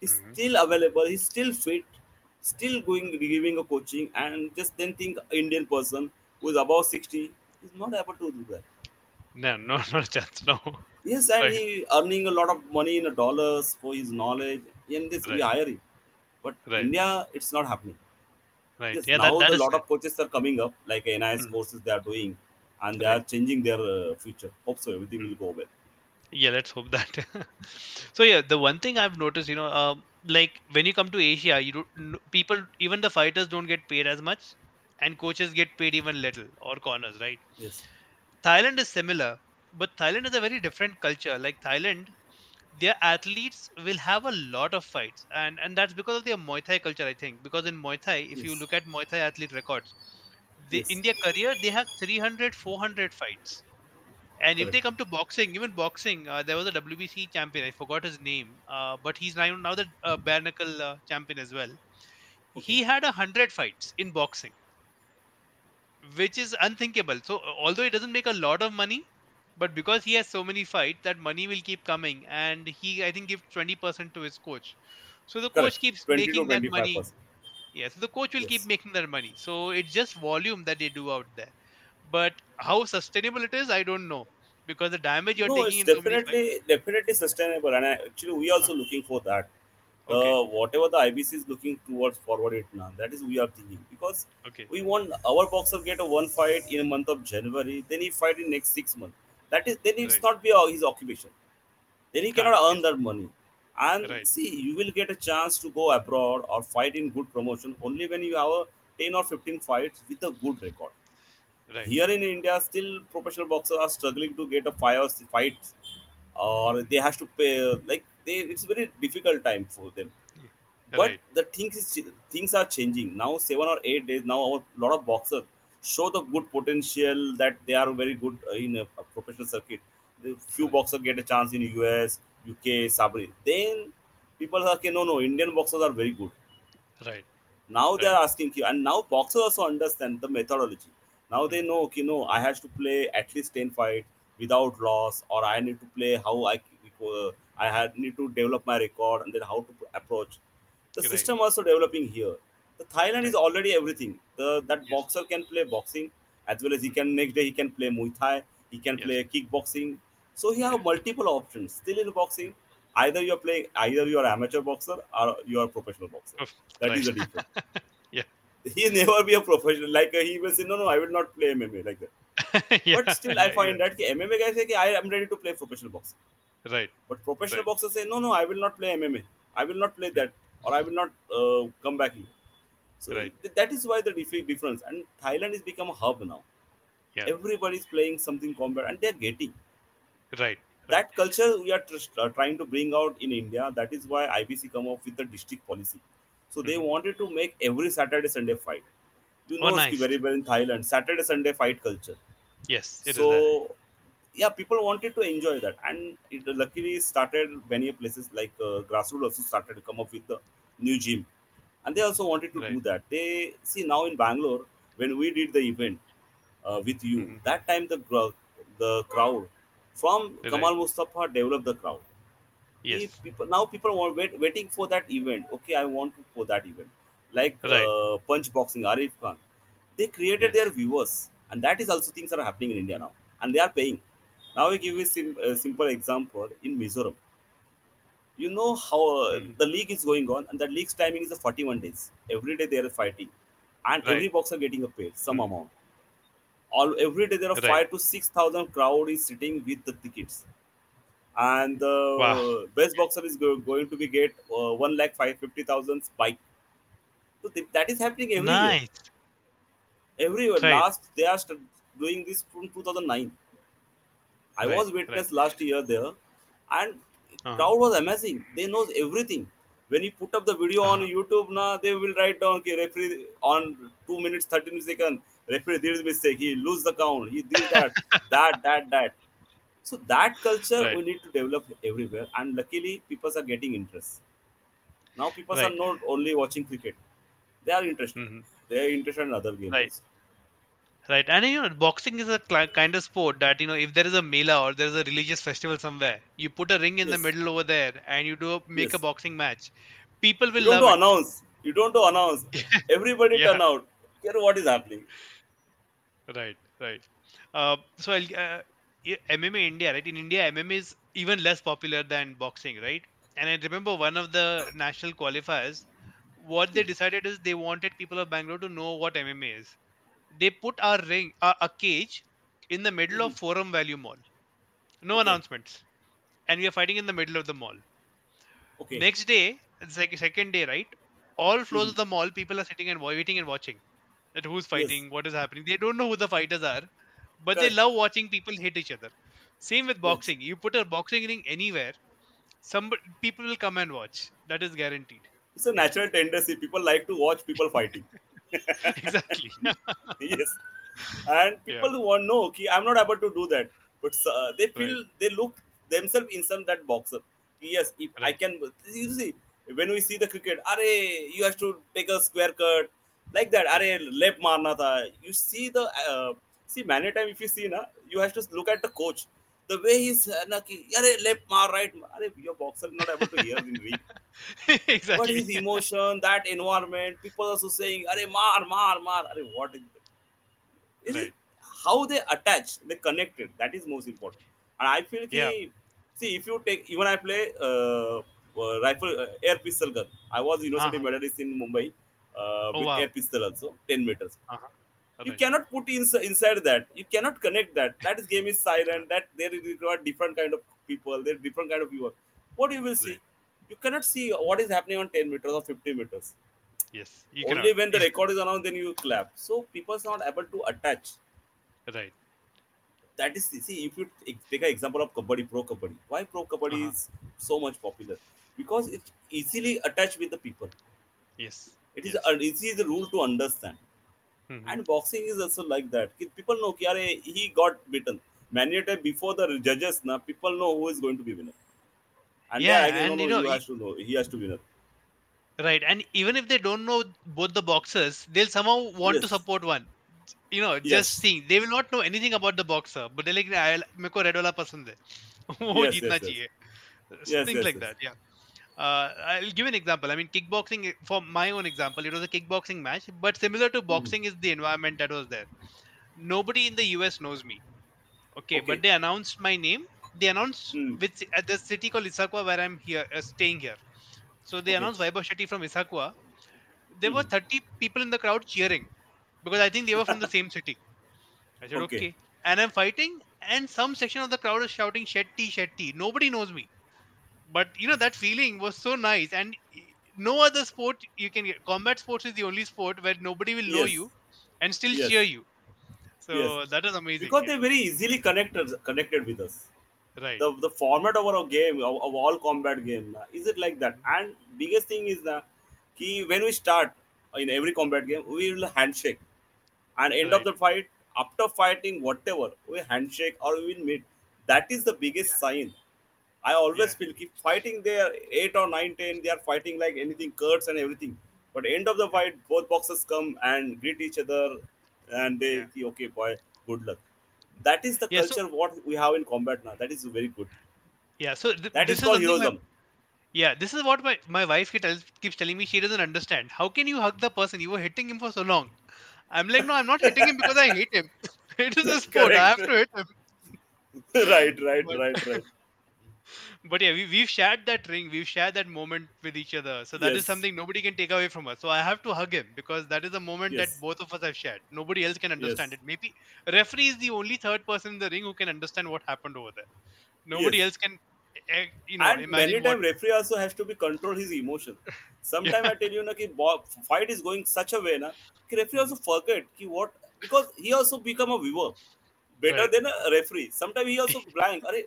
he's Mhm. still available. He's still fit, still going giving a coaching and just then think Indian person who is above 60 is not able to do that. No, no, [LAUGHS] not a chance. No. Yes, and Right. he earning a lot of money in dollars for his knowledge. And this we hire him. But Right. India, it's not happening. Right. Yes, Yeah, now that, that a lot of coaches are coming up, like NIS Mm. courses they are doing, and they Right. are changing their uh, future. Hope so, everything Mm. will go well. Yeah, let's hope that. [LAUGHS] so yeah, the one thing I've noticed, you know, um, like when you come to Asia, you don't people even the fighters don't get paid as much, and coaches get paid even little or corners, right? Yes, Thailand is similar, but Thailand is a very different culture. Like Thailand, their athletes will have a lot of fights, and and that's because of their Muay Thai culture, I think. Because in Muay Thai, if you look at Muay Thai athlete records, they, Yes. in their career they have 300, 400 fights. And if they come to boxing, even boxing, uh, there was a WBC champion. I forgot his name, uh, but he's now now the uh, bare knuckle uh, champion as well. He had a hundred fights in boxing, which is unthinkable. So although he doesn't make a lot of money, but because he has so many fights, that money will keep coming, and he I think gives twenty percent to his coach. So the correct. coach keeps making that money. Yeah, so the coach will keep making that money. So it's just volume that they do out there. But how sustainable it is, I don't know. Because the damage you're No, taking it's in so definitely definitely sustainable, and actually we are also looking for that. Okay. Uh, whatever the IBC is looking towards forward it now, that is we are thinking because Okay. we want our boxer get a one fight in a month of January, then he fight in next six months. That is then it's Right. not be his occupation. Then he cannot Correct. earn that money. And Right. see, you will get a chance to go abroad or fight in good promotion only when you have a 10 or 15 fights with a good record. Right. Here in India, still professional boxers are struggling to get a five or six fights, or they have to pay like they. It's very difficult time for them. But Right. the things is things are changing now. Seven or eight days now, a lot of boxers show the good potential that they are very good uh, in a, professional circuit. The few boxers get a chance in US, UK, Sabri. Then people are okay. No, no, Indian boxers are very good. Right. Now they are asking you, and now boxers also understand the methodology. Now they know, okay, no, I have to play at least ten fights without loss, or I need to play how I uh, I had need to develop my record, and then how to approach. The Right. system also developing here. The Thailand is already everything. The that Yes. boxer can play boxing as well as he can next day he can play Muay Thai, he can Yes. play kickboxing. So he have multiple options. Still in boxing, either you're playing either you're amateur boxer or you're a professional boxer. Oh, That is right. the difference. [LAUGHS] yeah. He never be a professional. Like uh, he will say, no, no, I will not play MMA like that. [LAUGHS] yeah. But still, I find that कि MMA guys say I am ready to play professional boxing. Right. But professional Right. boxers say, no, no, I will not play MMA. I will not play that, or I will not uh, come back here. So Right. th- that is why the dif- difference. And Thailand is become a hub now. Yeah. Everybody is playing something combat, and they are getting Right. that culture. We are tr- trying to bring out in India. That is why IBC come up with the district policy. So they Mhm. wanted to make every Saturday Sunday fight. You Oh, know nice. very well in Thailand, Saturday Sunday fight culture. Yes. It is so yeah people wanted to enjoy that and it luckily started many places like uh, grassroots also started to come up with the new gym and they also wanted to do that they see now in bangalore when we did the event uh, with you Mhm. that time the the crowd from Right. kamal mustafa developed the crowd Yes. People now people were wait, waiting for that event okay i want to for that event like Right. uh, punch boxing arif khan they created Yes. their viewers and that is also things that are happening in india now and they are paying now i give you a sim- a simple example in mizoram you know how uh, Mhm. the league is going on and the league's timing is the 41 days every day they are fighting and every boxer getting a pay some Mhm. amount all every day there are Right. five to six thousand crowd is sitting with the tickets and the Wow. best boxer is go- going to be get uh, one lakh five fifty thousand bike so th- that is happening every year Nice. everywhere Right. last they are st- doing this from 2009 i Right, was witness last year there and Uh-huh. crowd was amazing. They knows everything. When you put up the video on Uh-huh. youtube now they will write down okay, referee on 2 minutes 13 seconds referee there is mistake. He lose the count. He did that [LAUGHS] that that that. So that culture Right. we need to develop everywhere. And luckily people are getting interest. Now people are not only watching cricket. They are interested. Mhm. they are interested in other games Right. Right, and you know, boxing is a cl- kind of sport that you know, if there is a mela or there is a religious festival somewhere, you put a ring in the middle over there, and you do a, make a boxing match. People will you don't love do announce You don't do announce. [LAUGHS] Everybody Yeah. turn out. Care what is happening. Right, right. Uh, so I'll, uh, MMA India, right? In India, MMA is even less popular than boxing, right? And I remember one of the national qualifiers, what they decided is they wanted people of Bangalore to know what MMA is. They put our ring, uh, a cage, in the middle of Forum Value Mall. No announcements, and we are fighting in the middle of the mall. Okay. Next day, it's like second day, right? All floors Mhm. of the mall, people are sitting and waiting and watching. That who's fighting, what is happening. They don't know who the fighters are, but they love watching people hit each other. Same with Yes. boxing. You put a boxing ring anywhere, some people will come and watch. That is guaranteed. It's a natural tendency. People like to watch people fighting. [LAUGHS] [LAUGHS] exactly. [LAUGHS] yes. [LAUGHS] And Yeah. people want to know, okay, I'm not able to do that. But uh, they feel, they look themselves inside that boxer. Yes, if I can, you see, when we see the cricket, are you have to take a square cut, like that, are left marna tha. You see the, uh, see, many time if you see, na, you have to look at the coach. The way he's, uh, na, ki, "Arey, left mar, right, mar." Arey, your boxer not able to hear in [LAUGHS] weak. But exactly. his emotion, that environment, people also saying, "Arey, mar, mar, mar." Arey, what is is Right. it how they attach, they connected. That is most important. And I feel ki, Yeah. see if you take even I play uh, uh, rifle uh, air pistol gun. I was university Uh-huh. medalist in Mumbai uh, with wow. air pistol also, ten meters. Uh-huh. You Right. cannot put in, inside that. You cannot connect that. That is game is silent. That there is require different kind of people. There are different kind of viewer. What you will see, Right. You cannot see what is happening on ten meters or fifty meters. Yes. You Only cannot. when the record is announced, then you clap. So people are not able to attach Right. that is see if you take an example of kabaddi pro kabaddi why pro kabaddi Uh-huh. is so much popular because it's easily attached with the people Yes. it is Yes. an easy rule to understand Mhm. and boxing is also like that people know ki, he got beaten many a time before the judges now people know who is going to be winner and Yeah, yeah, I and know, you no, know, he he- has to know he has to winner Right. And even if they don't know both the boxers, they'll somehow want to Yes. support one. You know, just Yes. seeing. They will not know anything about the boxer, but they're like, "I- मेरे को red वाला पसंद है वो Yes, जीतना yes, yes. चाहिए Yes, things yes, like yes. that yeah uh, I'll give an example. I mean, kickboxing, for my own example, it was a kickboxing match, but similar Hmm. to boxing is the environment that was there. Nobody in the US knows me. Okay, Okay. but they announced my name. they announced Hmm. with at the city called Issaquah where I'm here, uh, staying here. So they Okay. announced Vaibhav Shetty from Issaquah. There were Hmm. 30 people in the crowd cheering because I think they were from the same city. I said, Okay. okay. And I'm fighting, and some section of the crowd is shouting Shetty, Shetty. Nobody knows me. But you know, that feeling was so nice. And no other sport you can get. Combat sports is the only sport where nobody will know Yes. you and still Yes. cheer you. So Yes. that is amazing. because yeah. they very easily connected connected with us right. the, the format of our game of, of all combat game uh, is it like that? And biggest thing is the key when we start in every combat game we will handshake. And end of the fight after fighting whatever we handshake or we will meet. That is the biggest sign. I always Yeah. feel keep fighting there 8 or 9 10 they are fighting like anything curts and everything. But end of the fight both boxers come and greet each other and they Yeah. say, okay boy good luck that is the Yeah, so- culture what we have in combat now that is very good yeah. So th- that this is called something my- heroism Yeah, this is what my, my wife keeps tells, keeps telling me she doesn't understand. How can you hug the person? You were hitting him for so long. I'm like, no, I'm not hitting him because I hate him. [LAUGHS] it is a sport. I have to hit him. [LAUGHS] right right But- right right But yeah, we, we've shared that ring. We've shared that moment with each other. So that is Yes. something nobody can take away from us. So I have to hug him because that is a moment Yes. that both of us have shared. Nobody else can understand Yes. it. Maybe referee is the only third person in the ring who can understand what happened over there. Nobody else can, eh, you know, and many time what. referee also has to be control his emotion [LAUGHS] sometimes i tell you na, ki, fight is going such a way na, ki referee also forget ki what because he also become a viewer better Right. than a referee sometimes he also [LAUGHS] blank Arey,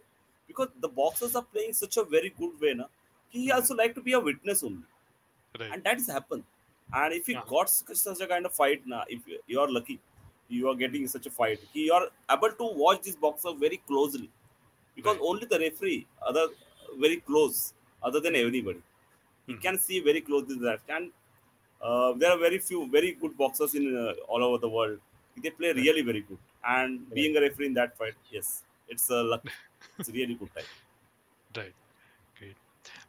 because the boxers are playing such a very good way na, he also like to be a witness only. Right. and that is happened. And if he Uh-huh. got such a kind of fight now if you- are lucky you are getting such a fight you are able to watch this boxer very closely. Because Right. only the referee other very close other than anybody he Mhm. can see very close to that. And uh, there are very few very good boxers in uh, all over the world. They play really very good. And being a referee in that fight yes it's a luck it's a really good time [LAUGHS] Right. Great.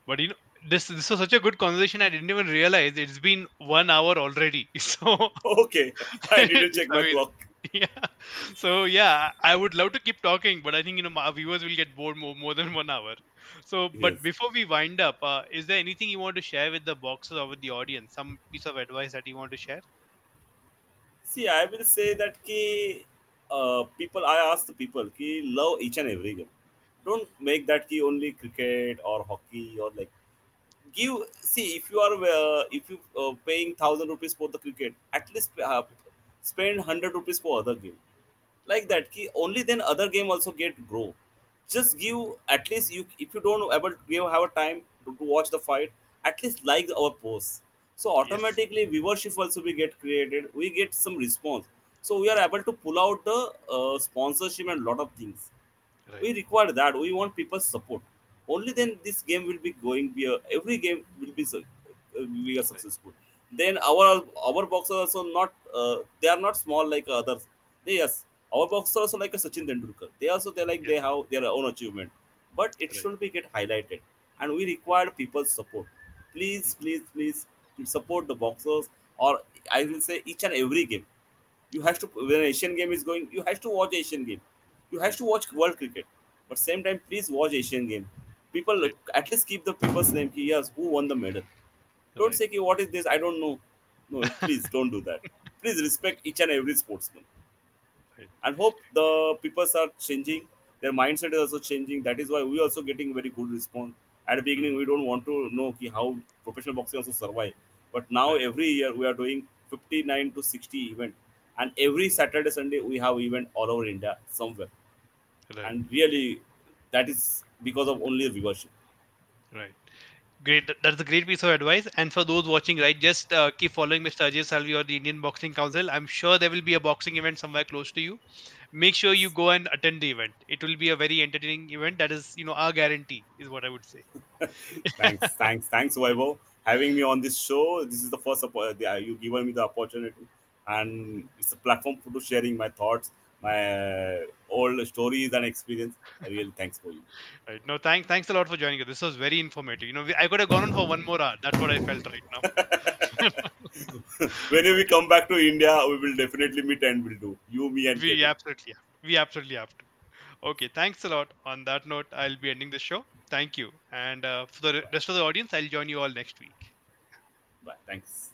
But you know, this this was such a good conversation. I didn't even realize it's been one hour already. [LAUGHS] So Okay, I need to check [LAUGHS] I my mean, clock. yeah. So yeah, I would love to keep talking, but I think you know our viewers will get bored more more than one hour. So, but Yes. before we wind up, uh, is there anything you want to share with the boxers or with the audience? Some piece of advice that you want to share? See, I will say that ki, uh, people. I ask the people ki love each and every game. Don't make that ki only cricket or hockey or like give. See, if you are uh, if you uh, paying thousand rupees for the cricket, at least uh, spend hundred rupees for other game. Like that ki only then other game also get grow. Just give at least you if you don't able to give have a time to, to watch the fight, at least like our post. So Yes. automatically viewership also we get created. We get some response. So we are able to pull out the uh, sponsorship and lot of things. Right. we require that. We want people's support. Only then this game will be going be a, every game will be uh, we are Right. successful. Then our our boxers also not uh, they are not small like others. They yes our boxers also like a Sachin Tendulkar. They also they like they have their own achievement. But it Right. should be get highlighted. And we require people's support. Please Mhm. please please support the boxers or I will say each and every game you have to when Asian game is going, you have to watch Asian game. You have to watch World Cricket. But same time, please watch Asian game. People at least keep the people's name. Yes, who won the medal? Don't Right. say ki, what is this? I don't know. No, [LAUGHS] please don't do that. Please respect each and every sportsman. Right. And hope the people are changing. Their mindset is also changing. That is why we are also getting very good response. At the beginning, we don't want to know ki, how professional boxing also survive. But now every year we are doing 59 to 60 event and every saturday sunday we have event all over india somewhere Right. and really that is because of only viewership Right. Great. That's a great piece of advice. And for those watching, right, just uh, keep following Mr. Ajay Salvi or the Indian Boxing Council. I'm sure there will be a boxing event somewhere close to you. Make sure you go and attend the event. It will be a very entertaining event. That is, you know, our guarantee is what I would say. [LAUGHS] thanks thanks thanks Vaibhav, having me on this show this is the first oppo- the- you given me the opportunity and it's a platform for sharing my thoughts my uh, old stories and experience i really thanks for you Right. No, thanks. Thanks a lot for joining us. This was very informative. You know, we, I could have gone on for one more hour. That's what I felt right now. [LAUGHS] whenever we come back to india we will definitely meet and we'll do you me and we Kevin. absolutely. We absolutely have to. Okay. Thanks a lot. On that note, I'll be ending the show. Thank you. And uh, for the rest of the audience, I'll join you all next week. bye thanks